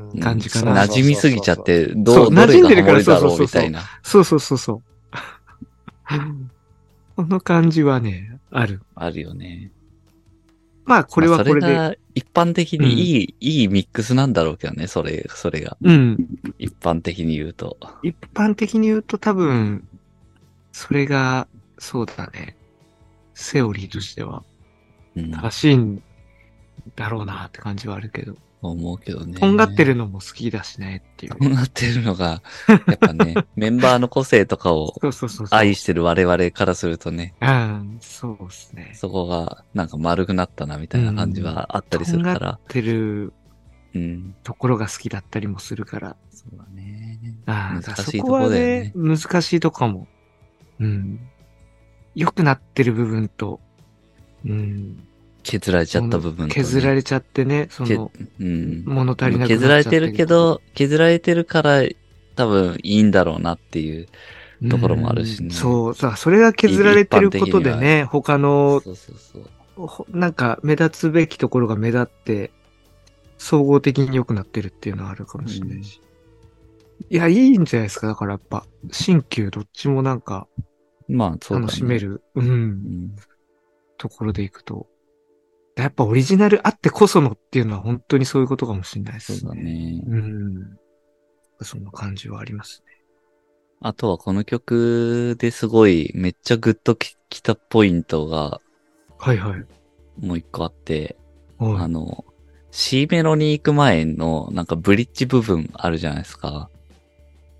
[SPEAKER 2] ん
[SPEAKER 3] 感じかな
[SPEAKER 1] 馴染みすぎちゃって、
[SPEAKER 3] そ
[SPEAKER 1] どう、
[SPEAKER 3] 馴染んでるからそうそうそう
[SPEAKER 1] うみたいな。
[SPEAKER 3] そうそうそうそう。この感じはね、ある。
[SPEAKER 1] あるよね。
[SPEAKER 3] まあ、これはこれで。
[SPEAKER 1] まあ一般的にいい、いいミックスなんだろうけどね、それ、それが。
[SPEAKER 3] うん。
[SPEAKER 1] 一般的に言うと。
[SPEAKER 3] 一般的に言うと多分、それが、そうだね。セオリーとしては
[SPEAKER 1] うん。
[SPEAKER 3] 正しいんだろうなって感じはあるけど。
[SPEAKER 1] 思うけどね。
[SPEAKER 3] とんがってるのも好きだしねっていう。
[SPEAKER 1] とんがってるのが、やっぱね、メンバーの個性とかを。愛してる我々からするとね、
[SPEAKER 3] うん、そうですね。
[SPEAKER 1] そこがなんか丸くなったなみたいな感じはあったりするから。
[SPEAKER 3] ってる
[SPEAKER 1] うん。
[SPEAKER 3] ところが好きだったりもするから。
[SPEAKER 1] そうだね。
[SPEAKER 3] ああ、
[SPEAKER 1] 難しいとこだよね
[SPEAKER 3] 難しいとこかも。うん。良くなってる部分と、うん。
[SPEAKER 1] 削られちゃった部分と、ね。
[SPEAKER 3] 削られちゃってね、そ
[SPEAKER 1] け
[SPEAKER 3] の、
[SPEAKER 1] うん。
[SPEAKER 3] 物足りなくなっちゃ
[SPEAKER 1] 削られてるけど、削られてるから多分いいんだろうなっていう。
[SPEAKER 3] か、
[SPEAKER 1] ところもあるしね
[SPEAKER 3] うんそう、さ、それが削られてることでね、他の、
[SPEAKER 1] そうそうそう。
[SPEAKER 3] ほなんか目立つべきところが目立って、総合的に良くなってるっていうのはあるかもしれないし。いや、いいんじゃないですか。だからやっぱ、新旧どっちもなんか
[SPEAKER 1] まあ、そうだね。
[SPEAKER 3] 楽しめる、うん、
[SPEAKER 1] うん。
[SPEAKER 3] ところでいくと。やっぱオリジナルあってこそのっていうのは本当にそういうことかもしれないですね。
[SPEAKER 1] そうだね。
[SPEAKER 3] うん。そんな感じはありますね。
[SPEAKER 1] あとはこの曲ですごいめっちゃグッとききたポイントが
[SPEAKER 3] はいはい。
[SPEAKER 1] もう一個あって、
[SPEAKER 3] はい
[SPEAKER 1] あの、C メロに行く前のなんかブリッジ部分あるじゃないですか。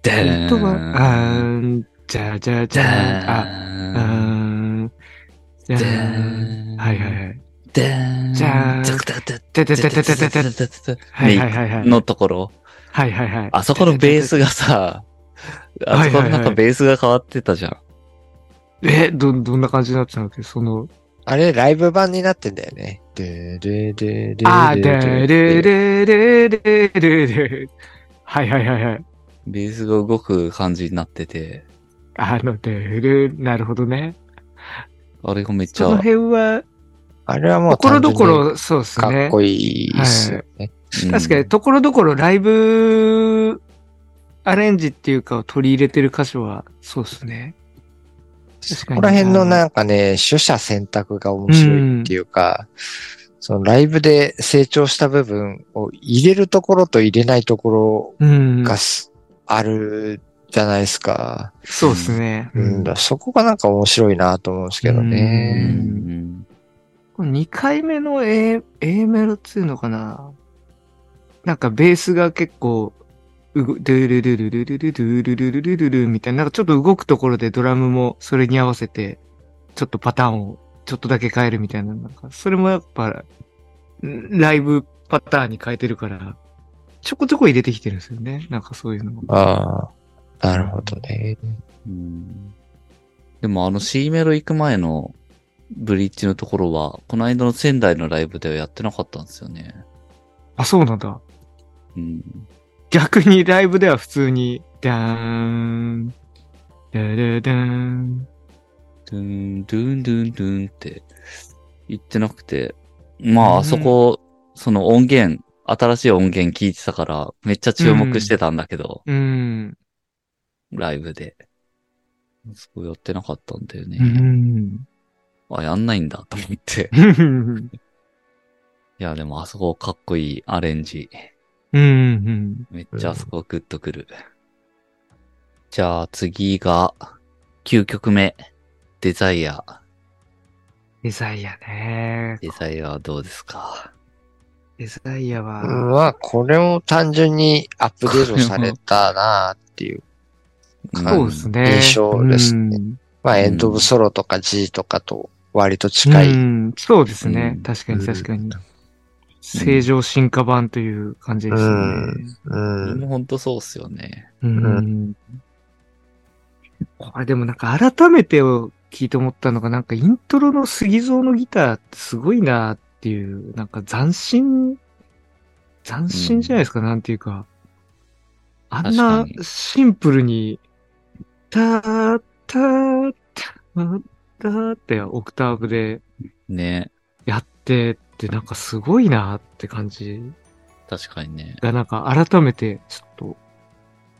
[SPEAKER 1] でーん。
[SPEAKER 3] じゃじゃじゃーん、あ、あーん、じゃ
[SPEAKER 1] で
[SPEAKER 3] ー。
[SPEAKER 1] ん。
[SPEAKER 3] はいはいはい。じゃーん
[SPEAKER 1] ザクザクザク
[SPEAKER 3] ててててててて
[SPEAKER 1] ザクザク
[SPEAKER 3] はいはいはいはい。
[SPEAKER 1] のところ。
[SPEAKER 3] はいはいはい。
[SPEAKER 1] あそこのベースがさ、あそこのなんかベースが変わってたじゃん。
[SPEAKER 3] え、ど、どんな感じになってたの？っけその、
[SPEAKER 2] あれ、ライブ版になってんだよね。でででで
[SPEAKER 3] あー、で
[SPEAKER 2] で
[SPEAKER 3] でででででではいはいはいはい。
[SPEAKER 1] ベースが動く感じになってて、
[SPEAKER 3] あの、ででなるほどね。
[SPEAKER 1] あれがめっち
[SPEAKER 3] その
[SPEAKER 1] ゃ、
[SPEAKER 3] 辺は、
[SPEAKER 2] あれはもう
[SPEAKER 3] ところどころ、そうですね。
[SPEAKER 2] かっこいいですよね。
[SPEAKER 3] 確かに、ところどころライブアレンジっていうかを取り入れてる箇所は、そうですね。確
[SPEAKER 2] そ
[SPEAKER 3] かに
[SPEAKER 2] こら辺のなんかね、取捨選択が面白いっていうか、そのライブで成長した部分を入れるところと入れないとこ
[SPEAKER 3] うん
[SPEAKER 2] ろ。がす、あるじゃないですか。
[SPEAKER 3] そうですね。
[SPEAKER 2] うん、そこがなんか面白いなと思うんですけど
[SPEAKER 1] う
[SPEAKER 2] ね。
[SPEAKER 1] ん。
[SPEAKER 3] これ2回目の A, A メロっていうのかな？なんかベースが結構、ドゥルルルルルルルルルルルルルルみたいな、なんかちょっと動くところでドラムもそれに合わせて、ちょっとパターンをちょっとだけ変えるみたいな、なんか、それもやっぱ、んライブパターンに変えてるから、ちょこちょこ入れてきてるんですよね。なんかそういうのも。
[SPEAKER 2] ああ、なるほどね。
[SPEAKER 1] うんでもあの C メロ行く前のブリッジのところは、この間の仙台のライブではやってなかったんですよね。
[SPEAKER 3] あ、そうなんだ。
[SPEAKER 1] うん。
[SPEAKER 3] 逆にライブでは普通に、ダーン、ダダダーン、
[SPEAKER 1] ドゥン、ドゥン、ドゥン、ドゥンって言ってなくて、ま
[SPEAKER 3] うん
[SPEAKER 1] ああそこ、その音源、新しい音源聞いてたから、めっちゃ注目してたんだけど、
[SPEAKER 3] うん。
[SPEAKER 1] ライブで。そこやってなかったんだよね。
[SPEAKER 3] うん。
[SPEAKER 1] あ、やんないんだと思って。いや、でもあそこかっこいいアレンジ。
[SPEAKER 3] うん。
[SPEAKER 1] めっちゃあそこグッとくる。じゃあ次が、9曲目。デザイア。
[SPEAKER 3] デザイアね。
[SPEAKER 1] デザイアはどうですか？
[SPEAKER 3] デザイアは、
[SPEAKER 2] まあ、これも単純にアップデートされたなっていう。
[SPEAKER 3] そうですね。
[SPEAKER 2] 印象ですね
[SPEAKER 3] うん
[SPEAKER 2] まあ、エンド・オブ・ソロとか G とかと割と近い。
[SPEAKER 3] うんそうですね
[SPEAKER 1] うん。
[SPEAKER 3] 確かに確かに。正常進化版という感じですね。
[SPEAKER 2] うん。
[SPEAKER 1] もうほんとそうっすよね。
[SPEAKER 3] うん。これでもなんか改めてを聞いて思ったのが、なんかイントロの杉蔵のギターってすごいなっていう、なんか斬新、斬新じゃないですか、なんていうか。あんなシンプルに、たーたーたーたーってオクターブで
[SPEAKER 1] ね。
[SPEAKER 3] やってってなんかすごいなって感じ
[SPEAKER 1] 確かにね。
[SPEAKER 3] がなんか改めてちょっと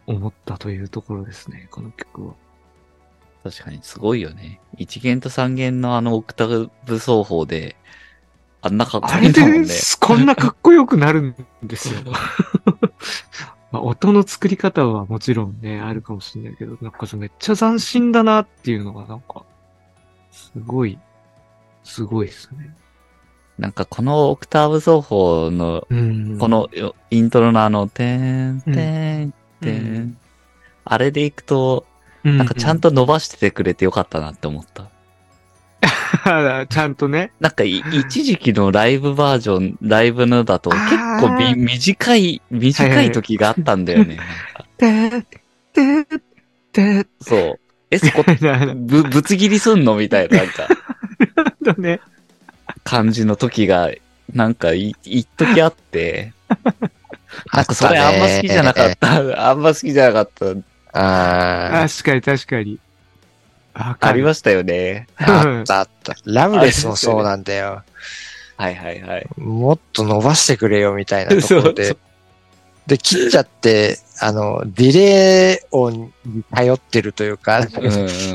[SPEAKER 3] 思ったというところですね、この曲は。
[SPEAKER 1] 確かにすごいよね。一弦と三弦のあのオクタブ奏法で、あんなかっこ
[SPEAKER 3] あれ
[SPEAKER 1] いいんだもんね
[SPEAKER 3] で。こんなかっこよくなるんですよ。まあ、音の作り方はもちろんね、あるかもしれないけど、なんかめっちゃ斬新だなっていうのがなんか、すごい、すごいですね。
[SPEAKER 1] なんかこのオクターブ奏法の、
[SPEAKER 3] うん
[SPEAKER 1] このよイントロのあの、てん、てん、て
[SPEAKER 3] うん
[SPEAKER 1] ん、あれでいくと、
[SPEAKER 3] な
[SPEAKER 1] なんかちゃんと伸ばしててくれてよかったなって思った。
[SPEAKER 3] と、ちゃんとね。
[SPEAKER 1] なんかい一時期のライブバージョン、ライブのだと結構短い、短い時があったんだよね。なんか
[SPEAKER 3] て、て、て、
[SPEAKER 1] そう。え、そこ、
[SPEAKER 3] な
[SPEAKER 1] ぶ、ぶつ切りすんのみたいな、なんか、
[SPEAKER 3] だね。
[SPEAKER 1] 感じの時が、なんかい、一時あって、なんかそれあんま好きじゃなかった。あんま好きじゃなかった。
[SPEAKER 2] ああ、
[SPEAKER 3] 確かに確かに。
[SPEAKER 1] ありましたよね。
[SPEAKER 2] あったあった。ラブレスもそうなんだよ。
[SPEAKER 1] はいはいはい。
[SPEAKER 2] もっと伸ばしてくれよみたいなところで。で、切っちゃって、あの、ディレイ音に頼ってるというか、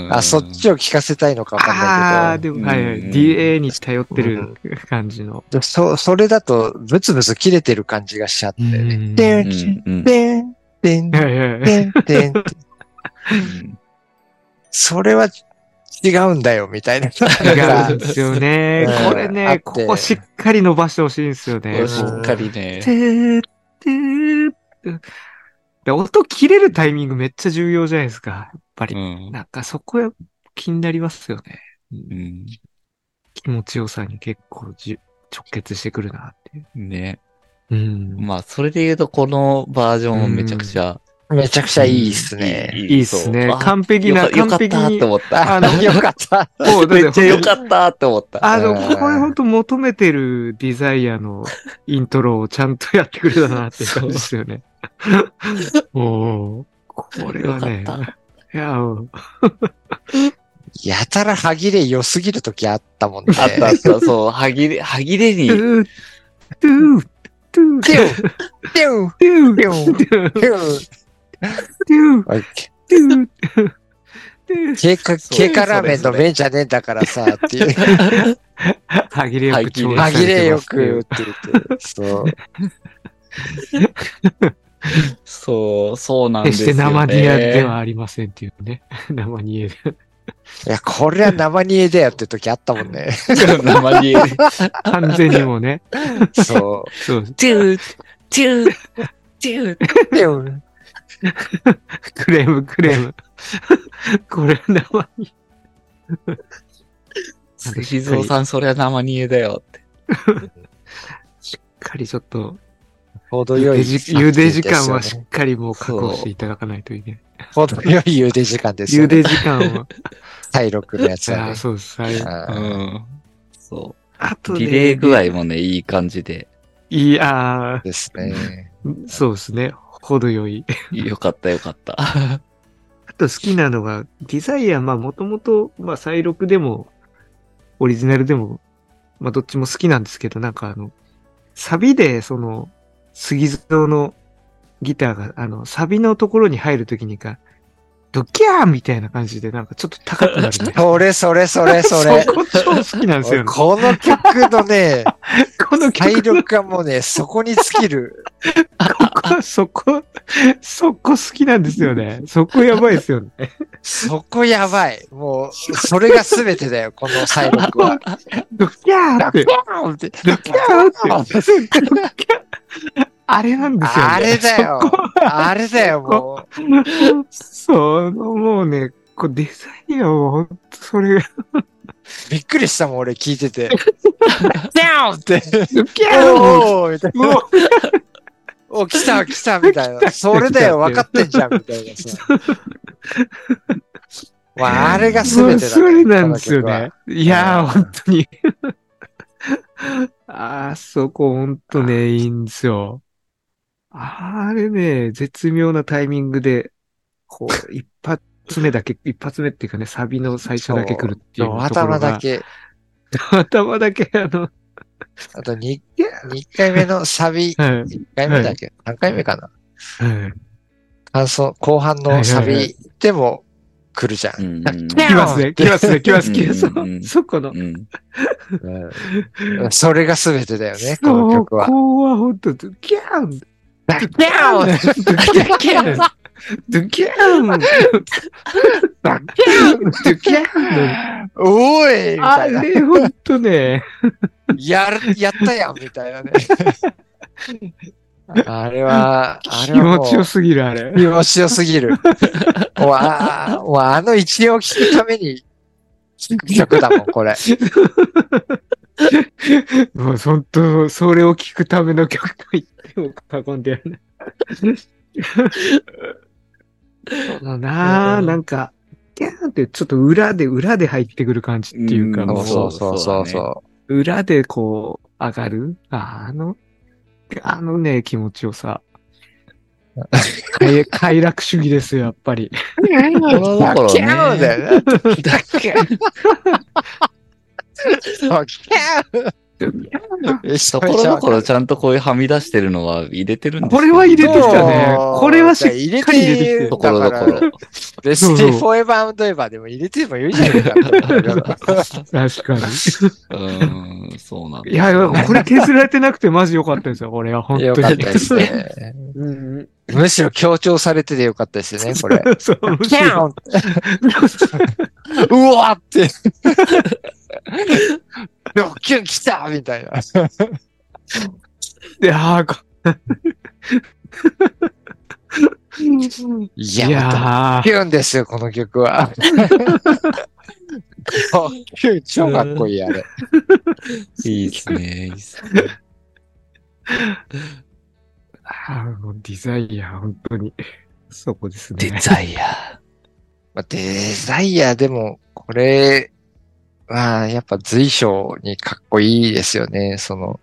[SPEAKER 2] あ、そっち
[SPEAKER 1] を。
[SPEAKER 2] を聞かせたいのかわかん
[SPEAKER 3] ああ、
[SPEAKER 2] ないけ
[SPEAKER 3] でも、はいはい。
[SPEAKER 1] うん
[SPEAKER 3] DA に頼ってる感じの。
[SPEAKER 2] ど、でそ、それだと、ブツブツ切れてる感じがしちゃってね。で
[SPEAKER 1] うんんうん
[SPEAKER 2] でん、でん、でん、でん。
[SPEAKER 1] うん
[SPEAKER 2] それは違うんだよ、みたいな。
[SPEAKER 3] 違うんですよね
[SPEAKER 2] う。ん
[SPEAKER 3] これね、
[SPEAKER 2] て
[SPEAKER 3] ここしっかり伸ばしてほしいんですよね。
[SPEAKER 1] しっかりね。
[SPEAKER 3] てーてーで音切れるタイミングめっちゃ重要じゃないですか。やっぱり。
[SPEAKER 1] うん。
[SPEAKER 3] なんかそこや気になりますよね。
[SPEAKER 1] うん
[SPEAKER 3] 気持ちよさに結構じ直結してくるなっていう。
[SPEAKER 1] ね。
[SPEAKER 3] うん。
[SPEAKER 1] まあ、それで言うと、このバージョンもめちゃくちゃ
[SPEAKER 2] めちゃくちゃいいっすね。
[SPEAKER 3] いいっすね
[SPEAKER 1] そうあ
[SPEAKER 3] 完璧な
[SPEAKER 1] よかよかっ
[SPEAKER 3] 完璧に
[SPEAKER 1] たって思った。
[SPEAKER 3] あの
[SPEAKER 2] よかった。
[SPEAKER 3] そうだって
[SPEAKER 1] めっちゃよかったって思った。
[SPEAKER 3] あの、
[SPEAKER 2] うん
[SPEAKER 3] これ本当求めてるデザイアのイントロをちゃんとやってくれたなって感じですよね。おーこれはね
[SPEAKER 1] よかっ、
[SPEAKER 3] いや、うん
[SPEAKER 2] やたら歯切れ良すぎる時あったもんね。
[SPEAKER 1] あったあった、そう、歯切れ、歯切れに
[SPEAKER 3] ト、ゥー、トゥー、トゥー、トゥー、トゥー、
[SPEAKER 2] ピュン
[SPEAKER 3] トゥー、トゥー、トゥー
[SPEAKER 2] 経過、経過ラーメンの麺じゃねえんだからさ、っていう。
[SPEAKER 3] 歯切れよく調
[SPEAKER 2] 歯切れよくって言って。そう。
[SPEAKER 1] そう、そうなんで
[SPEAKER 3] 決して
[SPEAKER 1] すよね。
[SPEAKER 3] 生ニアではありませんっていうね。生ニエで。
[SPEAKER 2] いや、これは生煮えだよって時あったもんね。
[SPEAKER 1] 生煮えで。
[SPEAKER 3] 完全にもうね。
[SPEAKER 2] そ
[SPEAKER 3] そう。
[SPEAKER 1] チュー、チュー、チュー。
[SPEAKER 2] う。ピュン
[SPEAKER 3] クレーム、クレーム。これ生ニエ。
[SPEAKER 1] 静蔵さん、それは生煮えだよって。
[SPEAKER 3] しっかりちょっと、
[SPEAKER 2] 程よい。
[SPEAKER 3] 茹でじ茹で時間はし
[SPEAKER 2] ですよね
[SPEAKER 3] っかりもう確保していただかないといけない。
[SPEAKER 2] 程よい茹で時間ですよね。
[SPEAKER 3] 茹で時間を。
[SPEAKER 2] 体力のやつは
[SPEAKER 3] ああ、
[SPEAKER 2] ね。
[SPEAKER 3] そうです。はい
[SPEAKER 1] うん。そ
[SPEAKER 3] あと
[SPEAKER 1] う。リレー具合もね、いい感じで。
[SPEAKER 3] いい、あ
[SPEAKER 2] ですね。
[SPEAKER 3] あ、そうですね。程よい。
[SPEAKER 1] よかったよかった。
[SPEAKER 3] あと好きなのが、ディザイア、まあもともと、まあ再録でも、オリジナルでも、まあどっちも好きなんですけど、なんかあの、サビでその、杉蔵のギターが、あの、サビのところに入るときにか、ドキャーみたいな感じで、なんかちょっと高くなるね。
[SPEAKER 2] それそれそれそれ。
[SPEAKER 3] そこ超好きなんですよね。
[SPEAKER 2] この曲のね、
[SPEAKER 3] この
[SPEAKER 2] 体
[SPEAKER 3] 曲の
[SPEAKER 2] 力がもうね、そこに尽きる。
[SPEAKER 3] ここ、そこ、そこ好きなんですよね。そこやばいですよね。
[SPEAKER 2] そこやばい。もう、それが全てだよ、この再録は。
[SPEAKER 3] ドキャーって、
[SPEAKER 2] ピャーンって
[SPEAKER 3] ドキャーって、あれなんですよね。
[SPEAKER 2] あれだよ。あれだよ、も
[SPEAKER 3] その、もうね、こうデザインはもうほんとそれが、
[SPEAKER 2] う。びっくりしたもん、俺聞いてて。ピャーンって。
[SPEAKER 3] ドキャーも
[SPEAKER 2] おーみたいな。お、来た来たみたいな。それだよ、分かってんじゃん、みたいなさ。もうあれが全てだ、ね。
[SPEAKER 3] それなんですよね。いやー、
[SPEAKER 2] うん
[SPEAKER 3] 本当に。あそこ本当ね、いいんですよ。あれね、絶妙なタイミングで、こう、一発目だけ、一発目っていうかね、サビの最初だけ来るっていうところが。
[SPEAKER 2] 頭だ。け。
[SPEAKER 3] 頭だけ、あの、
[SPEAKER 2] あと2、二回目のサビ、
[SPEAKER 3] はい。
[SPEAKER 2] 1回目だっけ ?3 回目かな？
[SPEAKER 3] はい
[SPEAKER 2] 感想、後半のサビでも来るじゃん。
[SPEAKER 1] うん。
[SPEAKER 3] 来ますね、来ますね、来ます、来ます。
[SPEAKER 1] うんうんうん
[SPEAKER 3] そ、そこの。
[SPEAKER 1] うん。
[SPEAKER 2] うんそれが全てだよね、この
[SPEAKER 3] そ
[SPEAKER 2] 曲は。
[SPEAKER 3] こは本当、ギャン
[SPEAKER 2] ギャ
[SPEAKER 3] ドキャンドキャンドキャン
[SPEAKER 2] おーいみ
[SPEAKER 3] あ
[SPEAKER 2] たいな。
[SPEAKER 3] れ、ほんとね。
[SPEAKER 2] やる、やったやんみたいなね。あれは、あ
[SPEAKER 3] 気
[SPEAKER 2] れはもう
[SPEAKER 3] 持ちよすぎる、あれ。
[SPEAKER 2] 気持ちよすぎる。もうあもうあの一音を聞くために、聴く曲だもん、これ。
[SPEAKER 3] もう本当、それを聞くための曲と言っても過言ではない。そうだなあ
[SPEAKER 2] うん
[SPEAKER 3] なんか、ギャーンってちょっと裏で、裏で入ってくる感じっていうか、
[SPEAKER 1] う
[SPEAKER 2] そうそうそうそう
[SPEAKER 1] そ
[SPEAKER 2] そう
[SPEAKER 3] 裏でこう、上がる？あの、あのね、気持ちよさ。快快楽主義ですよ、やっぱり。
[SPEAKER 1] だからね
[SPEAKER 2] キャーだよね。キャー。そうキャー
[SPEAKER 1] ところどころちゃんとこういうはみ出してるのは入れてるんです
[SPEAKER 3] これは入れてきたねこれはしっかり
[SPEAKER 2] 入れ
[SPEAKER 3] 入れてきてる
[SPEAKER 1] ところどころ。
[SPEAKER 2] レスリーフォーエバードエバーでも入れてもいいじゃないか。
[SPEAKER 3] 確かに。
[SPEAKER 1] うん、そうなんだ。
[SPEAKER 3] いや、いやこれ削られてなくてマジ良かったですよ、これは。本当に。
[SPEAKER 2] よかったですね。
[SPEAKER 3] うん。
[SPEAKER 2] むしろ強調されててよかったですね、これ。
[SPEAKER 3] そう、
[SPEAKER 2] キャ
[SPEAKER 3] ろ
[SPEAKER 2] ン うわって。でも、キュン来たみたいな。
[SPEAKER 3] いやーこ
[SPEAKER 2] い
[SPEAKER 3] い
[SPEAKER 2] や、
[SPEAKER 3] や
[SPEAKER 2] キュンですよ、この曲は。キュン超かっこいい、あれ。
[SPEAKER 1] いいですね。いいっすね
[SPEAKER 3] ーあーもうデザイア、本当に。そこですね。
[SPEAKER 1] デザイア。
[SPEAKER 2] まあ、デザイアでも、これは、やっぱ随所にかっこいいですよね。その、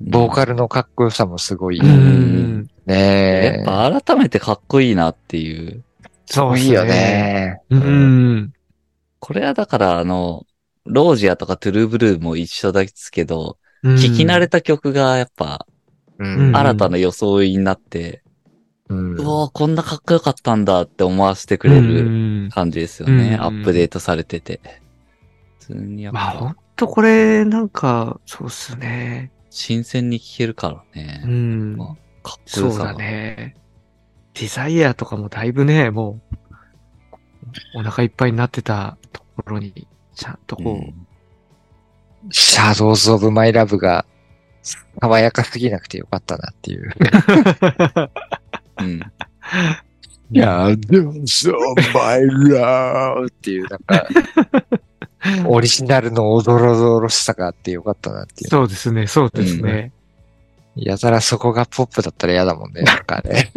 [SPEAKER 2] ボーカルのかっこよさもすごい。
[SPEAKER 3] う
[SPEAKER 2] ね
[SPEAKER 3] ん。
[SPEAKER 2] え。
[SPEAKER 1] やっぱ改めてかっこいいなっていう。
[SPEAKER 3] そう
[SPEAKER 2] いいよ。ね。
[SPEAKER 3] うん。
[SPEAKER 1] これはだからあの、ロージアとかトゥルーブルーも一緒ですけど、
[SPEAKER 3] うん
[SPEAKER 1] 聴き慣れた曲がやっぱ
[SPEAKER 2] うん。
[SPEAKER 1] 新たな装いになって、
[SPEAKER 2] うん
[SPEAKER 1] うわこんなかっこよかったんだって思わせてくれる感じですよね。
[SPEAKER 3] うん
[SPEAKER 1] アップデートされてて。普通にやっ
[SPEAKER 3] まあ、ほ
[SPEAKER 1] ぱ
[SPEAKER 3] んとこれ、なんか、そうっすね。
[SPEAKER 1] 新鮮に聴けるからね。
[SPEAKER 3] うん。
[SPEAKER 1] まあかっこ
[SPEAKER 3] そうだ。ね。デザイアとかもだいぶね、もう、お腹いっぱいになってたところに、ちゃんとこう、
[SPEAKER 2] Shadows of My Love が爽やかすぎなくてよかったなっていう。
[SPEAKER 1] うん。うん。
[SPEAKER 2] Shadows of My Love っていう、なんか、オリジナルのおどろどろしさがあってよかったなっていう。
[SPEAKER 3] そうですね、そうですね。
[SPEAKER 2] やたらそこがポップだったら嫌だもんね、なんかね。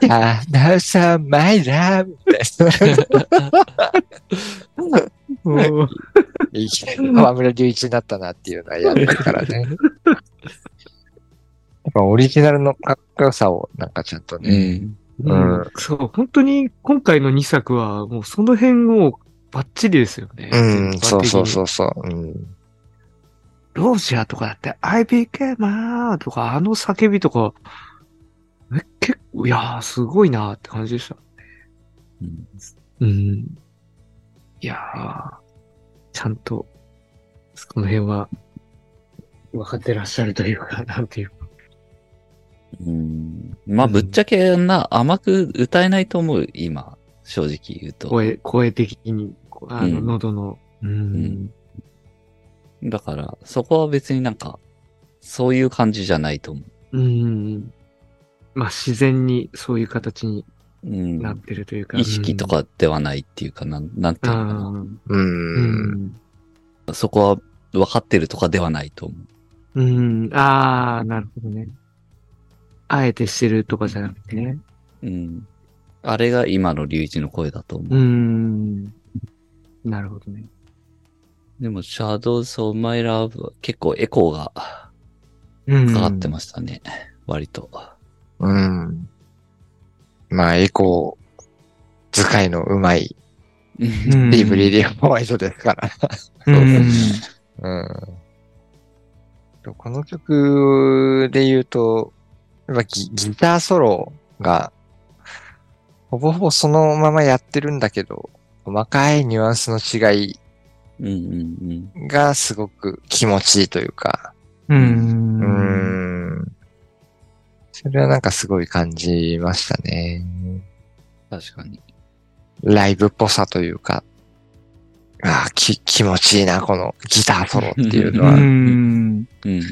[SPEAKER 2] シャドウズ・オブ・マイ・ラブみたいな。
[SPEAKER 3] もう
[SPEAKER 2] いきなり河村隆一になったなっていうのは嫌だからね。やっぱオリジナルのかっこよさをなんかちゃんと
[SPEAKER 1] う
[SPEAKER 2] ね。
[SPEAKER 1] ん。
[SPEAKER 2] うん
[SPEAKER 3] うんそう、本当に今回の2作は、もうその辺をバッチリですよね。
[SPEAKER 2] うん、そうそう
[SPEAKER 3] う。
[SPEAKER 2] そうそう。うん。
[SPEAKER 3] ロージャーとかだって、I became a とか、あの叫びとか、え結構、いやー、すごいなーって感じでした。
[SPEAKER 1] うん
[SPEAKER 3] うん。いやー、ちゃんと、この辺は、分かってらっしゃるというか、なんていうか。
[SPEAKER 1] うんまあ、ぶっちゃけな、甘く歌えないと思う、今、正直言うと。
[SPEAKER 3] 声、声的に、あの、
[SPEAKER 1] うん
[SPEAKER 3] 喉の、うん。
[SPEAKER 1] だから、そこは別になんか、そういう感じじゃないと思
[SPEAKER 3] うん。まあ、自然にそういう形に
[SPEAKER 1] う。うん。
[SPEAKER 3] なってるというか。
[SPEAKER 1] 意識とかではないっていうか、なん、なんて
[SPEAKER 3] う
[SPEAKER 1] いうのかな。
[SPEAKER 3] ん。
[SPEAKER 2] う。
[SPEAKER 3] うんん。
[SPEAKER 1] そこは分かってるとかではないと思う。
[SPEAKER 3] うん。ああ、なるほどね。あえてしてるとかじゃなくてね。
[SPEAKER 1] うん。あれが今の龍一の声だと思う。
[SPEAKER 3] うーん。なるほどね。
[SPEAKER 1] でも、Shadows of My Love は結構エコーが
[SPEAKER 3] うん。
[SPEAKER 1] かかってましたね。割と。
[SPEAKER 2] うん。まあ、エコー使いのうまい
[SPEAKER 3] うん
[SPEAKER 2] リーブリリアホワイトですから。
[SPEAKER 3] うん。
[SPEAKER 2] うん。この曲で言うと、やっぱギギターソロが、ほぼほぼそのままやってるんだけど、細かいニュアンスの違い。がすごく気持ちいいというか、
[SPEAKER 3] う。
[SPEAKER 2] うんーん。それはなんかすごい感じましたね。
[SPEAKER 1] 確かに。
[SPEAKER 2] ライブっぽさというか、ああ、き、気持ちいいな、このギターソロっていうの
[SPEAKER 3] う
[SPEAKER 2] は。
[SPEAKER 3] ん。
[SPEAKER 1] うん。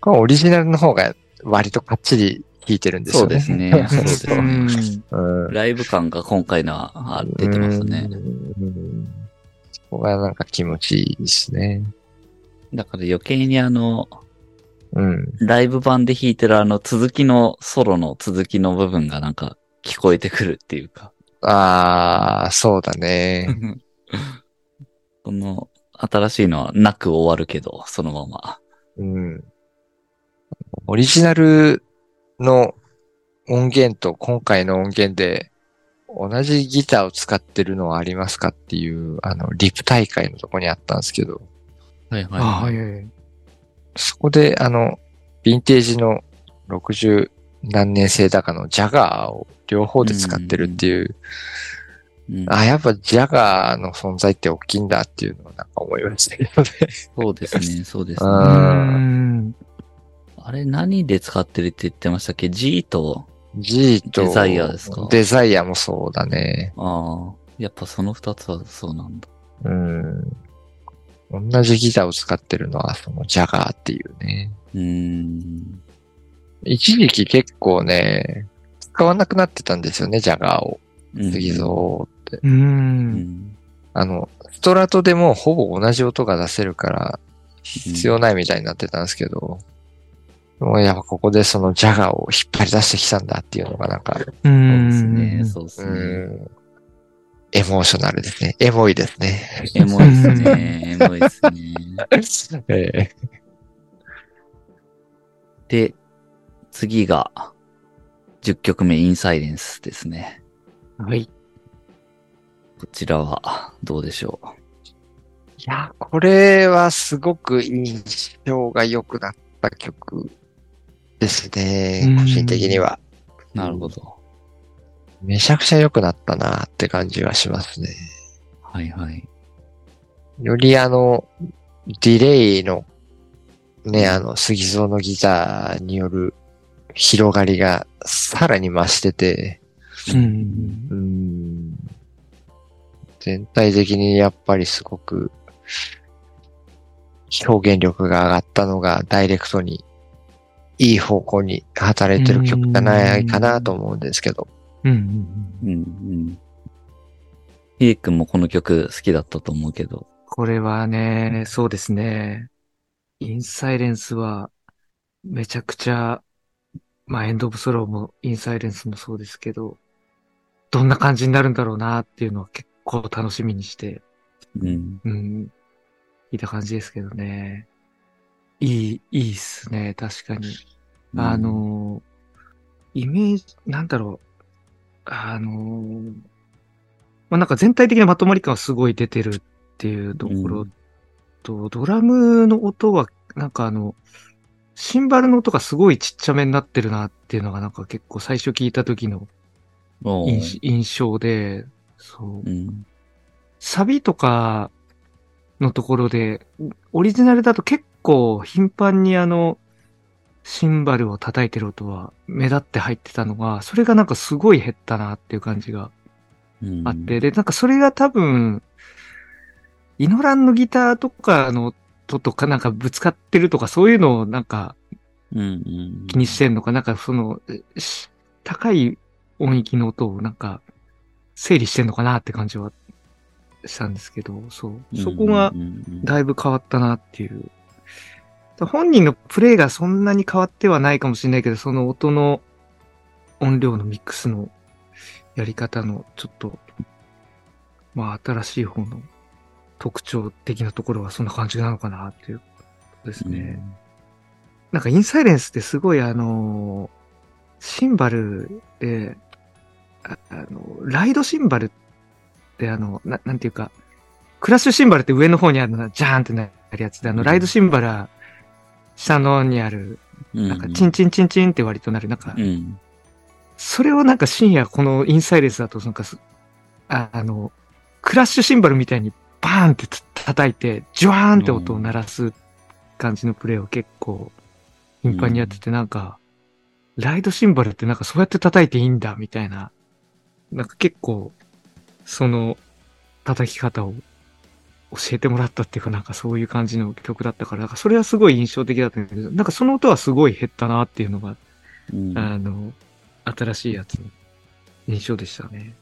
[SPEAKER 2] これオリジナルの方が割とかっちり弾いてるんです
[SPEAKER 1] そう
[SPEAKER 2] よね。
[SPEAKER 1] ですね。そうです
[SPEAKER 3] う
[SPEAKER 1] ね。
[SPEAKER 3] ん。
[SPEAKER 2] うん。
[SPEAKER 1] ライブ感が今回のはあ出てますね。
[SPEAKER 2] うん。そこがなんか気持ちいいですね。
[SPEAKER 1] だから余計にあの、
[SPEAKER 2] うん。
[SPEAKER 1] ライブ版で弾いてるあの続きのソロの続きの部分がなんか聞こえてくるっていうか。
[SPEAKER 2] ああ、そうだね。
[SPEAKER 1] この新しいのはなく終わるけど、そのまま。
[SPEAKER 2] うん。オリジナルの音源と今回の音源で同じギターを使ってるのはありますかっていう、あの、リプ大会のとこにあったんですけど、
[SPEAKER 1] はいはい、
[SPEAKER 3] あはいはいはい。
[SPEAKER 2] そこであの、ヴィンテージの60何年生だかのジャガーを両方で使ってるっていう、
[SPEAKER 1] うん
[SPEAKER 2] あ、やっぱジャガーの存在って大きいんだっていうのをなんか思いましたけどね。
[SPEAKER 1] そうですね、そうです
[SPEAKER 2] う
[SPEAKER 1] ね。
[SPEAKER 3] うん。
[SPEAKER 1] あれ何で使ってるって言ってましたっけ ?G と、
[SPEAKER 2] G と
[SPEAKER 1] デザイアですか？
[SPEAKER 2] デザイアもそうだね。
[SPEAKER 1] ああ、やっぱその二つはそうなんだ。
[SPEAKER 2] うん。同じギターを使ってるのはそのジャガーっていうね。
[SPEAKER 1] うーん。
[SPEAKER 2] 一時期結構ね、使わなくなってたんですよね、ジャガーを。
[SPEAKER 1] うん
[SPEAKER 2] 次ぞって。
[SPEAKER 3] う。
[SPEAKER 1] うんん。
[SPEAKER 2] あの、ストラトでもほぼ同じ音が出せるから、必要ないみたいになってたんですけど、もうやっぱここでそのジャガーを引っ張り出してきたんだっていうのがなんか、
[SPEAKER 3] う
[SPEAKER 1] そうです
[SPEAKER 3] ん。
[SPEAKER 1] ね、そうです
[SPEAKER 2] う
[SPEAKER 1] ね。
[SPEAKER 2] ん、エモーショナルですね。エモいですね。
[SPEAKER 1] エモいですね、エモいですね。
[SPEAKER 2] ええ
[SPEAKER 1] で、次が、10曲目、インサイレンスですね。
[SPEAKER 3] はい。
[SPEAKER 1] こちらは、どうでしょ
[SPEAKER 2] いや、これはすごく印象が良くなった曲ですね
[SPEAKER 3] うん。
[SPEAKER 2] 個人的には。
[SPEAKER 1] う。なるほど。
[SPEAKER 2] めちゃくちゃ良くなったなって感じはしますね。
[SPEAKER 1] はいはい。
[SPEAKER 2] よりあの、ディレイの、ね、あの、杉蔵のギターによる広がりがさらに増してて、
[SPEAKER 3] うん。
[SPEAKER 2] うん全体的にやっぱりすごく表現力が上がったのがダイレクトにいい方向に働いてる曲じゃないかなと思うんですけど。
[SPEAKER 3] うん。
[SPEAKER 1] うんうん。ヒデ君もこの曲好きだったと思うけど。
[SPEAKER 3] これはね、そうですね。インサイレンスは、めちゃくちゃ、まあ、エンドオブソローもインサイレンスもそうですけど、どんな感じになるんだろうなっていうのは結構楽しみにして、
[SPEAKER 1] うん。
[SPEAKER 3] うん、いた感じですけどね。いい、いいっすね、確かに。あの、イメージ、なんだろう。あの、まあ、なんか全体的なまとまり感はすごい出てるっていうところ
[SPEAKER 1] うん
[SPEAKER 3] と、ドラムの音は、なんかあの、シンバルの音がすごいちっちゃめになってるなっていうのがなんか結構最初聞いた時の印印象で、そう。
[SPEAKER 1] うん。
[SPEAKER 3] サビとかのところで、オリジナルだと結構頻繁にあの、シンバルを叩いてる音は目立って入ってたのが、それがなんかすごい減ったなっていう感じが
[SPEAKER 1] うん
[SPEAKER 3] あって、で、なんかそれが多分、イノランのギターとかの音とかなんかぶつかってるとかそういうのをなんか
[SPEAKER 1] うんうん。
[SPEAKER 3] 気にしてんのか、なんかその、し高い音域の音をなんか整理してんのかなって感じはしたんですけど、そう。そこが
[SPEAKER 1] うんうんうん
[SPEAKER 3] だいぶ変わったなっていう。本人のプレイがそん。なに変わってはないかもしれないけど、その音の音量のミックスのやり方のちょっと、まあ新しい方の特徴的なところはそんな感じなのかなっていう。ことですね。なんかインサイレンスってすごいあの、シンバルで、ああの、ライドシンバルってあの、ななんていうか、クラッシュシンバルって上の方にあるのがジャーンってなるやつで、あの、ライドシンバルは下のにある、
[SPEAKER 1] うん。
[SPEAKER 3] なんかチンチンチンチンって割となる、なんか
[SPEAKER 1] う、ん。
[SPEAKER 3] それをなんか深夜このインサイレンスだと、なんかす、ああの、クラッシュシンバルみたいにバーンってた叩いて、ジュワーンって音を鳴らす感じのプレイを結構頻繁にやってて、なんか、ライドシンバルってなんかそうやって叩いていいんだ、みたいな。なんか結構、その叩き方を教えてもらったっていうか、なんかそういう感じの曲だったから、なんかそれはすごい印象的だったんだけど、なんかその音はすごい減ったなっていうのが
[SPEAKER 1] うん
[SPEAKER 3] あの、新しいやつの印象でしたね。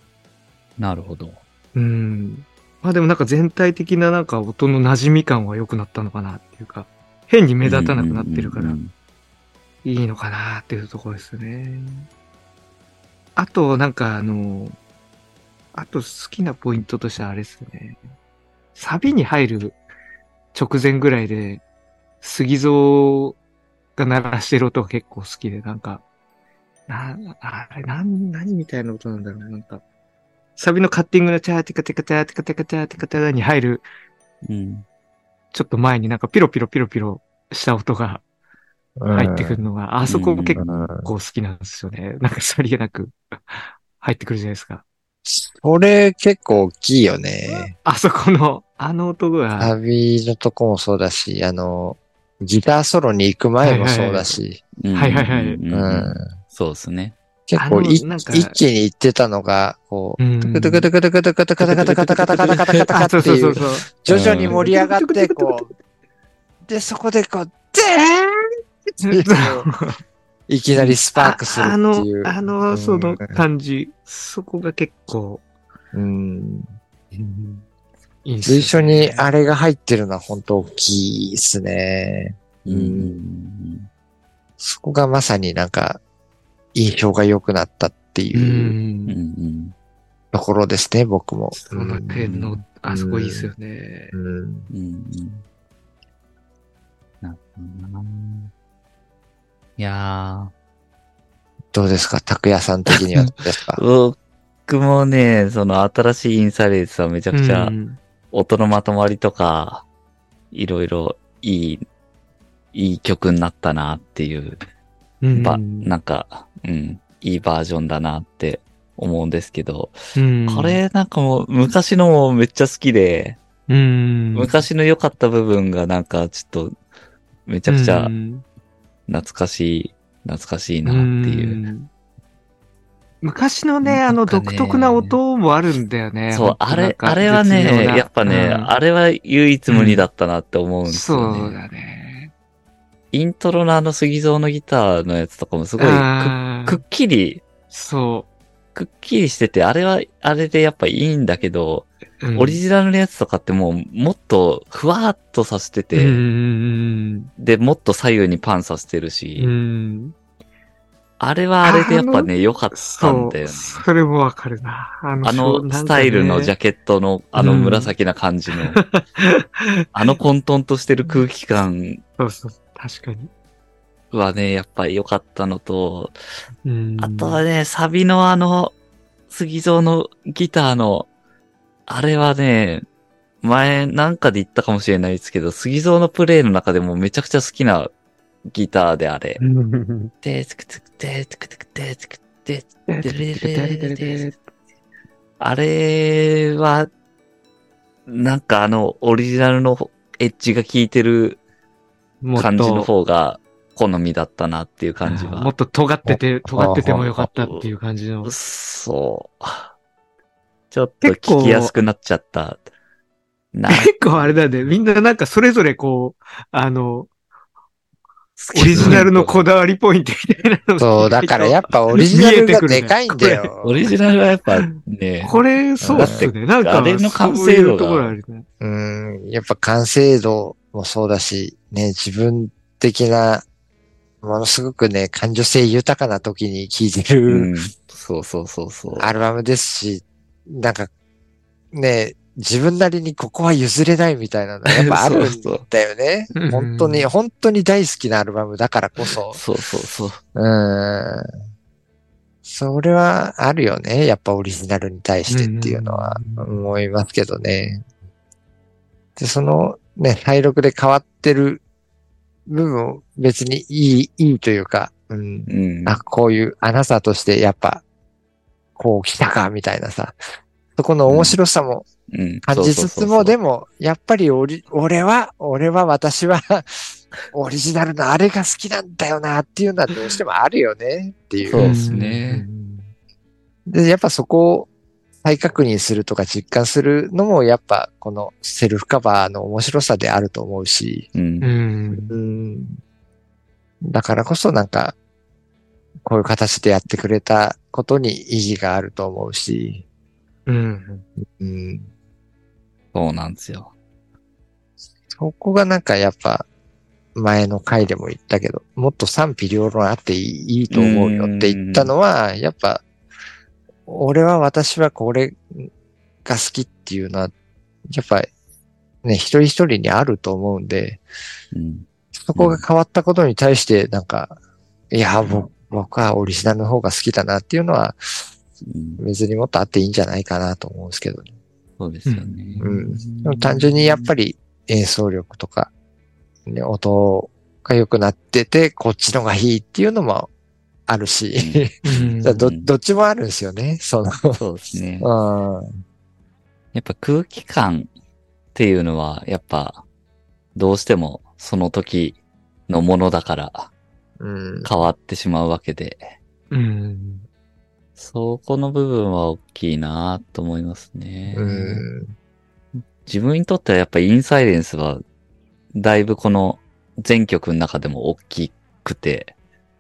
[SPEAKER 1] なるほど。
[SPEAKER 3] うん。まあでもなんか全体的ななんか音の馴染み感は良くなったのかなっていうか、変に目立たなくなってるから
[SPEAKER 1] うん
[SPEAKER 3] いいのかなっていうところですね。あとなんかあの、あと好きなポイントとしてはあれですね。サビに入る直前ぐらいで、杉蔵が鳴らしてる音が結構好きで、なんか、な、あれ、なん、何みたいな音なんだろうな、んか。サビのカッティングのチャーティカティカティカティカティカティカティカに入る、
[SPEAKER 1] うん。
[SPEAKER 3] ちょっと前になんかピロピロピロピロした音が入ってくるのが、あそこ
[SPEAKER 2] も結
[SPEAKER 3] 構好きなんですよね。なんかさりげなく入ってくるじゃないですか。
[SPEAKER 2] それ結構大きいよね。
[SPEAKER 3] あそこの、あの音が、
[SPEAKER 2] サビのとこもそうだし、あの、ギターソロに行く前もそうだし、
[SPEAKER 1] うん
[SPEAKER 3] はいはいはい
[SPEAKER 1] うん
[SPEAKER 2] うん
[SPEAKER 1] そうですね。
[SPEAKER 2] 結構い
[SPEAKER 3] あのなんか
[SPEAKER 2] 一気に行ってたのが、こう、
[SPEAKER 3] うん
[SPEAKER 2] トゥクトゥクトゥクトゥクトゥクトゥクトゥクトゥクトゥクトゥクトゥクトゥクトゥクトゥク
[SPEAKER 3] あ、そう
[SPEAKER 2] っていう、
[SPEAKER 3] そうそうそう。
[SPEAKER 2] 徐々に盛り上がって、こう、で、そこでこう、ゼーンっていきなりスパークする
[SPEAKER 3] あ
[SPEAKER 2] っていう。
[SPEAKER 3] あの、あの、その感じ、そこが結構、
[SPEAKER 2] うん。
[SPEAKER 3] いいね。
[SPEAKER 2] 随所にあれが入ってるのは本当大きいですね。
[SPEAKER 1] うん。うん。
[SPEAKER 2] そこがまさになんか、印象が良くなったって
[SPEAKER 3] う。
[SPEAKER 2] いうところですね、僕も。
[SPEAKER 3] その辺の、あそこいいっすよね。
[SPEAKER 2] うん。
[SPEAKER 1] うん。うん。なるほどないや
[SPEAKER 2] どうですか拓也さん。的にはどうですか
[SPEAKER 1] ー、僕もね、その新しいインサイレースはめちゃくちゃ
[SPEAKER 3] うん
[SPEAKER 1] 音のまとまりとか、いろいろいい、いい曲になったなっていう、
[SPEAKER 3] うん
[SPEAKER 1] ば、なんか、うん、いいバージョンだなって思うんですけど、
[SPEAKER 3] うん
[SPEAKER 1] これなんかもう昔のもめっちゃ好きで、
[SPEAKER 3] うん。
[SPEAKER 1] 昔の良かった部分がなんかちょっとめちゃくちゃ
[SPEAKER 3] うん
[SPEAKER 1] 懐かしい、懐かしいなっていう。
[SPEAKER 3] ん昔のね、あの独特な音もあるんだよね。
[SPEAKER 1] そう、あれ、あれはね、
[SPEAKER 3] な
[SPEAKER 1] やっぱね、
[SPEAKER 3] うん
[SPEAKER 1] あれは唯一無二だったなって思うんです
[SPEAKER 3] そ
[SPEAKER 1] よね。
[SPEAKER 3] うだね。
[SPEAKER 1] イントロのあの杉蔵のギターのやつとかもすごいくっきり、
[SPEAKER 3] そ
[SPEAKER 1] くっきりしてて、あれはあれでやっぱいいんだけど、
[SPEAKER 3] う。うん
[SPEAKER 1] オリジナルのやつとかってもうもっとふわーっとさせてて、
[SPEAKER 3] うん
[SPEAKER 1] で、もっと左右にパンさせてるし、
[SPEAKER 3] うん。
[SPEAKER 1] あれはあれでやっぱね、良かった。んだよね。
[SPEAKER 3] それもわかるな。あ
[SPEAKER 1] あのスタイルのジャ
[SPEAKER 3] ケ
[SPEAKER 1] ケットのあの紫な感じの、あの混沌としてる空気感
[SPEAKER 3] そうそう。確かに。
[SPEAKER 1] はね、やっぱり良かったのと、
[SPEAKER 3] うん
[SPEAKER 1] あとはね、サビのあの、杉蔵のギターの、あれはね、前なんかで言ったかもしれないですけど、杉蔵のプレイの中でもめちゃくちゃ好きなギターであれ。
[SPEAKER 3] うん
[SPEAKER 1] てつくつくてつくつくてつくてあれは、なんかあの、オリジナルのエッジが効いてる感じの方が好みだったなっていう感じは。
[SPEAKER 3] もっと尖ってて、尖っててもよかったっていう感じの。
[SPEAKER 1] そう。ちょっと聞きやすくなっちゃった。な、
[SPEAKER 3] 結構あれだね。みんななんかそれぞれこう、あの、オリジナルのこだわりポイントみたいなのが
[SPEAKER 2] そう、だからやっぱオリジナルがでかいんだよ。
[SPEAKER 1] オリジナルはやっぱね、
[SPEAKER 3] これ、そうっすね。なんか、
[SPEAKER 1] あれの完成度が
[SPEAKER 3] そうね。
[SPEAKER 2] うん、やっぱ完成度もそうだし、ね、自分的な、ものすごくね、感情性豊かな時に聴いて
[SPEAKER 1] う
[SPEAKER 2] る
[SPEAKER 1] ん。そうそうそうそう。
[SPEAKER 2] アルバムですし、なんか、ね、自分なりにここは譲れないみたいなのやっぱあるん
[SPEAKER 1] そうそう
[SPEAKER 2] だよね
[SPEAKER 3] うん。
[SPEAKER 2] 本当に、本当に大好きなアルバムだからこそ。
[SPEAKER 1] そうそうそう。
[SPEAKER 2] うん。それはあるよね。やっぱオリジナルに対してっていうのは
[SPEAKER 3] うん
[SPEAKER 2] 思いますけどね。で、そのね、配録で変わってる部分を別にいい、いいというか、うん。
[SPEAKER 1] うん。
[SPEAKER 2] あ、こういうアナザーとしてやっぱ、こう来たか、みたいなさ。そこの面白さも
[SPEAKER 1] うん。
[SPEAKER 2] 感じつつも、で
[SPEAKER 1] も、
[SPEAKER 2] も、やっぱりオリ、俺は、俺は私は、オリジナルのあれが好きなんだよなっていうのはどうしてもあるよねっていう。
[SPEAKER 1] そうですね
[SPEAKER 2] で、やっぱそこを再確認するとか実感するのも、やっぱこのセルフカバーの面白さであると思うし、
[SPEAKER 1] うん
[SPEAKER 3] う。ん。
[SPEAKER 2] うん。だからこそなんか、こういう形でやってくれたことに意義があると思うし、
[SPEAKER 3] うん。
[SPEAKER 2] うん。
[SPEAKER 1] そうなんですよ。
[SPEAKER 2] そこがなんかやっぱ、前の回でも言ったけど、もっと賛否両論あっていいと思うよって言ったのは、やっぱ、俺は私はこれが好きっていうのは、やっぱね、一人一人にあると思うんで、
[SPEAKER 1] うん。
[SPEAKER 2] そこが変わったことに対して、なんか、いや、僕僕はオリジナルの方が好きだなっていうのは、
[SPEAKER 1] うん
[SPEAKER 2] 別にもっとあっていいんじゃないかなと思うんですけどね。
[SPEAKER 1] そうですよね。
[SPEAKER 2] うんでも単純にやっぱり演奏力とか、ね、音が良くなってて、こっちのがいいっていうのもあるし、どどっちもあるんですよね、その。
[SPEAKER 1] そうですね。
[SPEAKER 2] うん
[SPEAKER 1] やっぱ空気感っていうのは、やっぱ、どうしてもその時のものだから
[SPEAKER 2] うん
[SPEAKER 1] 変わってしまうわけで、
[SPEAKER 3] うん。
[SPEAKER 1] そこの部分は大きいなと思いますね。
[SPEAKER 2] うん
[SPEAKER 1] 自分にとってはやっぱインサイレンスは、だいぶこの全曲の中でも大きくて、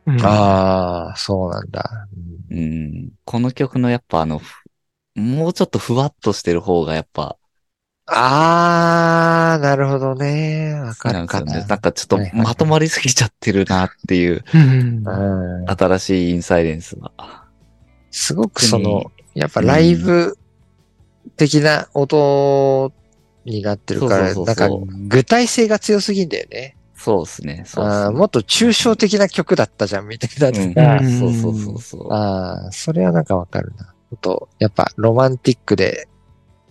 [SPEAKER 3] うん
[SPEAKER 2] ああ、そうなんだ。
[SPEAKER 1] うん、この曲のやっぱあの、ふもうちょっとふわっとしてる方がやっぱ
[SPEAKER 2] ああ、なるほどね。わかるか
[SPEAKER 1] なね。
[SPEAKER 2] な。
[SPEAKER 1] なんかちょっとまとまりすぎちゃってるなっていう、新しいインサイレンスは。
[SPEAKER 2] すごくその
[SPEAKER 1] 特、
[SPEAKER 2] やっぱライブ的な音になってるから、
[SPEAKER 1] そう
[SPEAKER 2] な
[SPEAKER 1] そうんそう
[SPEAKER 2] か具体性が強すぎんだよね。
[SPEAKER 1] そうですね。そうですね。
[SPEAKER 2] もっと抽象的な曲だったじゃん、みたいなのが。
[SPEAKER 3] うん
[SPEAKER 1] そうそうそうそう。
[SPEAKER 2] ああ、それはなんかわかるな。あと、やっぱロマンティックで、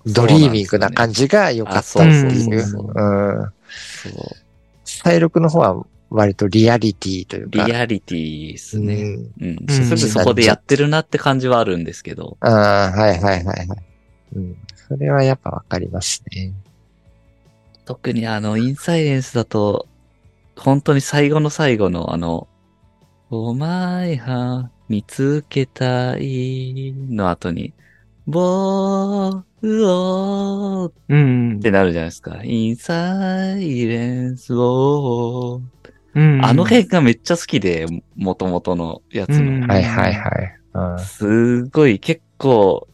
[SPEAKER 2] ドリーミングな感じが良かったって
[SPEAKER 1] そう
[SPEAKER 3] なんです
[SPEAKER 2] いう。
[SPEAKER 3] よねあそうそう
[SPEAKER 2] うん。
[SPEAKER 1] そう
[SPEAKER 2] 再録の方は割とリアリティというか。
[SPEAKER 1] リアリティですね。
[SPEAKER 2] うん。
[SPEAKER 1] うん。
[SPEAKER 3] うん
[SPEAKER 1] 正直そこでやってるなって感じはあるんですけど。
[SPEAKER 2] ああ、はいはいはいはい。うん。それはやっぱわかりますね。
[SPEAKER 1] 特にあの、インサイレンスだと、本当に最後の最後のあの、お前は見つけたいの後に、ボーをっ
[SPEAKER 3] うん。
[SPEAKER 1] てなるじゃないですか。インサイレンスを。
[SPEAKER 3] うん
[SPEAKER 1] あの辺がめっちゃ好きで、元々のやつ
[SPEAKER 3] うん
[SPEAKER 1] の。
[SPEAKER 2] はいはいはい。うん
[SPEAKER 1] すごい結構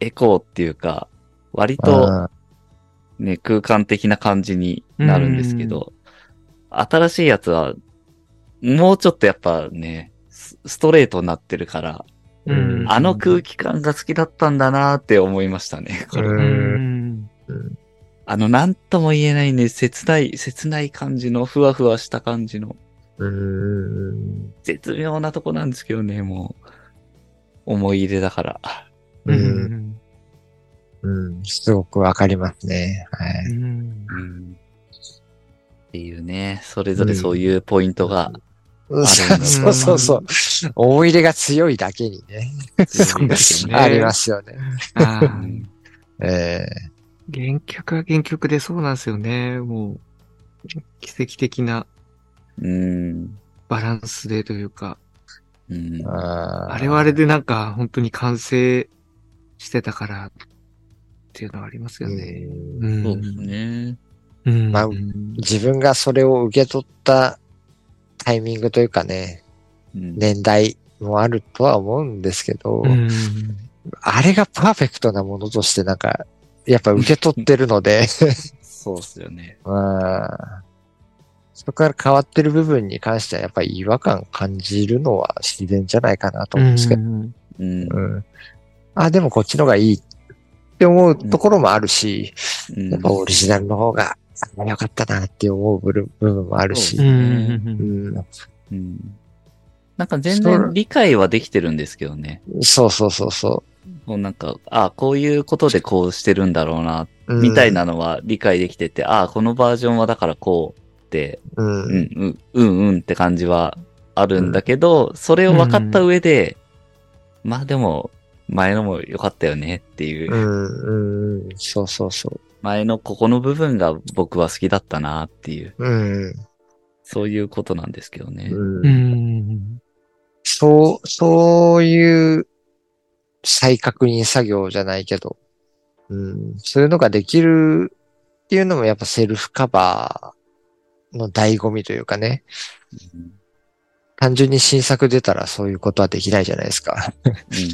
[SPEAKER 1] エコーっていうか、割と
[SPEAKER 2] あ
[SPEAKER 1] ね、空間的な感じになるんですけど、新しいやつは、もうちょっとやっぱね、スストレートになってるから、
[SPEAKER 3] うん
[SPEAKER 1] あの空気感が好きだったんだなって思いましたね。これ
[SPEAKER 2] う
[SPEAKER 3] うんん。
[SPEAKER 1] あの、なんとも言えないね、切ない、切ない感じの、ふわふわした感じの、
[SPEAKER 2] うん。
[SPEAKER 1] 絶妙なとこなんですけどね、もう、思い入れだから。
[SPEAKER 2] う。
[SPEAKER 3] うんん。
[SPEAKER 2] うん。すごくわかりますね。はい。
[SPEAKER 3] うん
[SPEAKER 1] うんっていうね、それぞれそういうポイントが
[SPEAKER 2] そうそうそう。思い入れが強いだけにね。
[SPEAKER 1] 強いですよね。
[SPEAKER 2] ありますよね。
[SPEAKER 3] あー
[SPEAKER 1] うん
[SPEAKER 2] え
[SPEAKER 3] 原曲は原曲でそうなんですよね。もう、奇跡的な
[SPEAKER 1] うん。
[SPEAKER 3] バランスでというか、
[SPEAKER 1] うん
[SPEAKER 2] え。あ
[SPEAKER 3] あれはあれでなんか本当に完成してたからっていうのはありますよね。
[SPEAKER 2] うん
[SPEAKER 3] ん
[SPEAKER 1] そうですね。
[SPEAKER 3] うん。
[SPEAKER 2] まあ
[SPEAKER 3] うん
[SPEAKER 2] 自分がそれを受け取ったタイミングというかね、
[SPEAKER 1] うん
[SPEAKER 2] 年代もあるとは思うんですけど、
[SPEAKER 3] うん。
[SPEAKER 2] あれがパーフェクトなものとしてなんか、やっぱ受け取ってるので、
[SPEAKER 1] そうっすよね。
[SPEAKER 2] ま あ、そこから変わってる部分に関してはやっぱり違和感感じるのは自然じゃないかなと思うんですけど。
[SPEAKER 3] うん
[SPEAKER 1] うん。
[SPEAKER 2] うん。あ、でもこっちのがいいって思うところもあるし、
[SPEAKER 1] うん
[SPEAKER 2] やっぱオリジナルの方があ良かったなって思う部分もあるし。
[SPEAKER 3] うん
[SPEAKER 2] うん。
[SPEAKER 1] うん。なんか全然理解はできてるんですけどね。
[SPEAKER 2] そうそうそうそ
[SPEAKER 1] もうなんか、あこういうことでこうしてるんだろうな、
[SPEAKER 2] う。うん
[SPEAKER 1] みたい。なのは理解できてて、あこのバージョンはだからこうって、
[SPEAKER 2] う。
[SPEAKER 1] うんん、うん、うん、うんって感じはあるんだけど、それを分かった上で、まあでも、前のも良かったよねっていうう、
[SPEAKER 2] ん。うん。そうそうそ
[SPEAKER 1] 前のここの部分が僕は好きだったなっていう、
[SPEAKER 2] う。うん。
[SPEAKER 1] そういうことなんですけどね。
[SPEAKER 2] うん
[SPEAKER 3] うん。
[SPEAKER 2] そう、そういう再確認作業じゃないけど、うん、そういうのができるっていうのもやっぱセルフカバーの醍醐味というかね、単純に新作出たらそういうことはできないじゃないですか。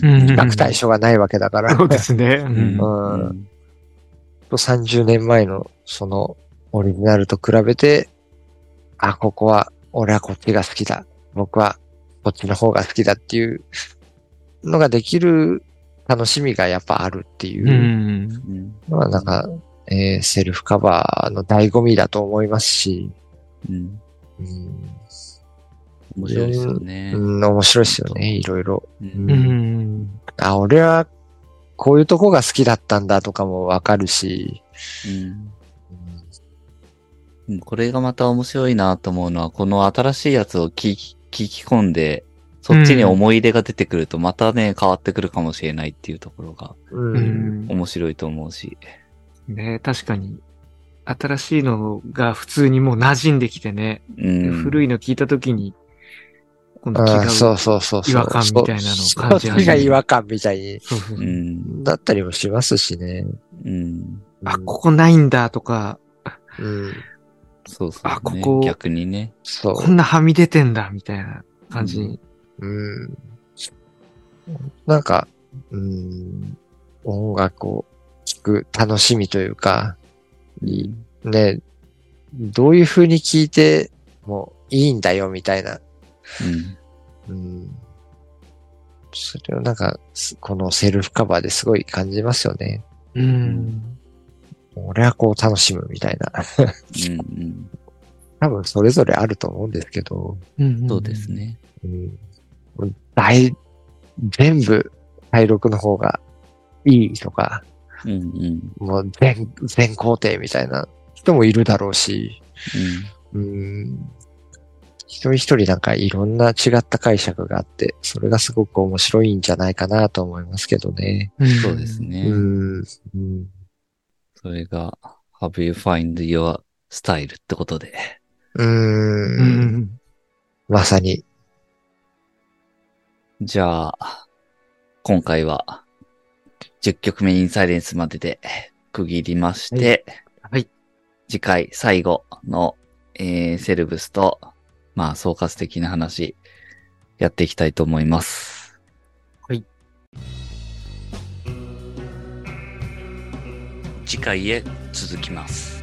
[SPEAKER 1] うん
[SPEAKER 3] うん
[SPEAKER 2] 比較対象がないわけだから。
[SPEAKER 3] そうですね。う
[SPEAKER 1] うん
[SPEAKER 3] ん
[SPEAKER 2] うん30年前のそのオリジナルと比べて、あ、ここは、俺はこっちが好きだ。僕はこっちの方が好きだっていうのができる楽しみがやっぱあるっていう。のはなんか、えーセルフカバーの醍醐味だと思いますし、
[SPEAKER 1] うん。
[SPEAKER 2] うん、
[SPEAKER 1] 面白いですよね。
[SPEAKER 2] うん。面白いですよね、いろいろ。
[SPEAKER 1] う
[SPEAKER 3] うんん。
[SPEAKER 2] あ、俺はこういうとこが好きだったんだとかもわかるし、
[SPEAKER 1] うん。うん。これがまた面白いなと思うのは、この新しいやつを聞き聞き込んで、そっちに思い出が出てくると、またね、変わってくるかもしれないっていうところが
[SPEAKER 2] うん
[SPEAKER 3] うん。
[SPEAKER 1] 面白いと思うし。
[SPEAKER 3] ね確かに。新しいのが普通にもう馴染んできてね。
[SPEAKER 1] うん。
[SPEAKER 3] 古いの聞いたときに、今度違う。
[SPEAKER 2] そうそうそうそう。
[SPEAKER 3] 違和感みたいなのを感じ
[SPEAKER 2] そそっちが違和感みたいに
[SPEAKER 3] そうん
[SPEAKER 2] だったりもしますしね。
[SPEAKER 1] うん。
[SPEAKER 3] あ、ここないんだとか、
[SPEAKER 2] うん。
[SPEAKER 1] そうそう、ね。
[SPEAKER 3] あここ
[SPEAKER 1] 逆にね。
[SPEAKER 2] そ
[SPEAKER 3] こんなはみ出てんだみたいな感じに。
[SPEAKER 2] う。うん。なんか、うん、音楽を聴く楽しみというか、いね、どういう風に聴いてもいいんだよみたいな。
[SPEAKER 1] うん。
[SPEAKER 2] うん。それをなんか、すこのセルフカバーですごい感じますよね。
[SPEAKER 3] うん。
[SPEAKER 2] 俺はこう楽しむみたいな。
[SPEAKER 1] うん。うん。
[SPEAKER 2] 多分それぞれあると思うんですけど、
[SPEAKER 3] うん
[SPEAKER 1] そうです。ね。
[SPEAKER 2] うん、大、全部、体録の方がいいとか、
[SPEAKER 1] うん。うん。
[SPEAKER 2] もう全、全工程みたいな人もいるだろうし、
[SPEAKER 1] うん。
[SPEAKER 2] うん、一人一人なんかいろんな違った解釈があって、それがすごく面白いんじゃないかなと思いますけどね。
[SPEAKER 1] そうです。ね。
[SPEAKER 2] うん、うん、
[SPEAKER 1] それが、Have you find your style ってことで。
[SPEAKER 2] う、
[SPEAKER 3] うんん。
[SPEAKER 2] まさに、
[SPEAKER 1] じゃあ、今回は、10曲目インサイレンスまでで区切りまして、
[SPEAKER 3] はい。
[SPEAKER 1] 次回最後の、えー、セルブスと、まあ、総括的な話、やっていきたいと思います。
[SPEAKER 3] はい。
[SPEAKER 1] 次回へ続きます。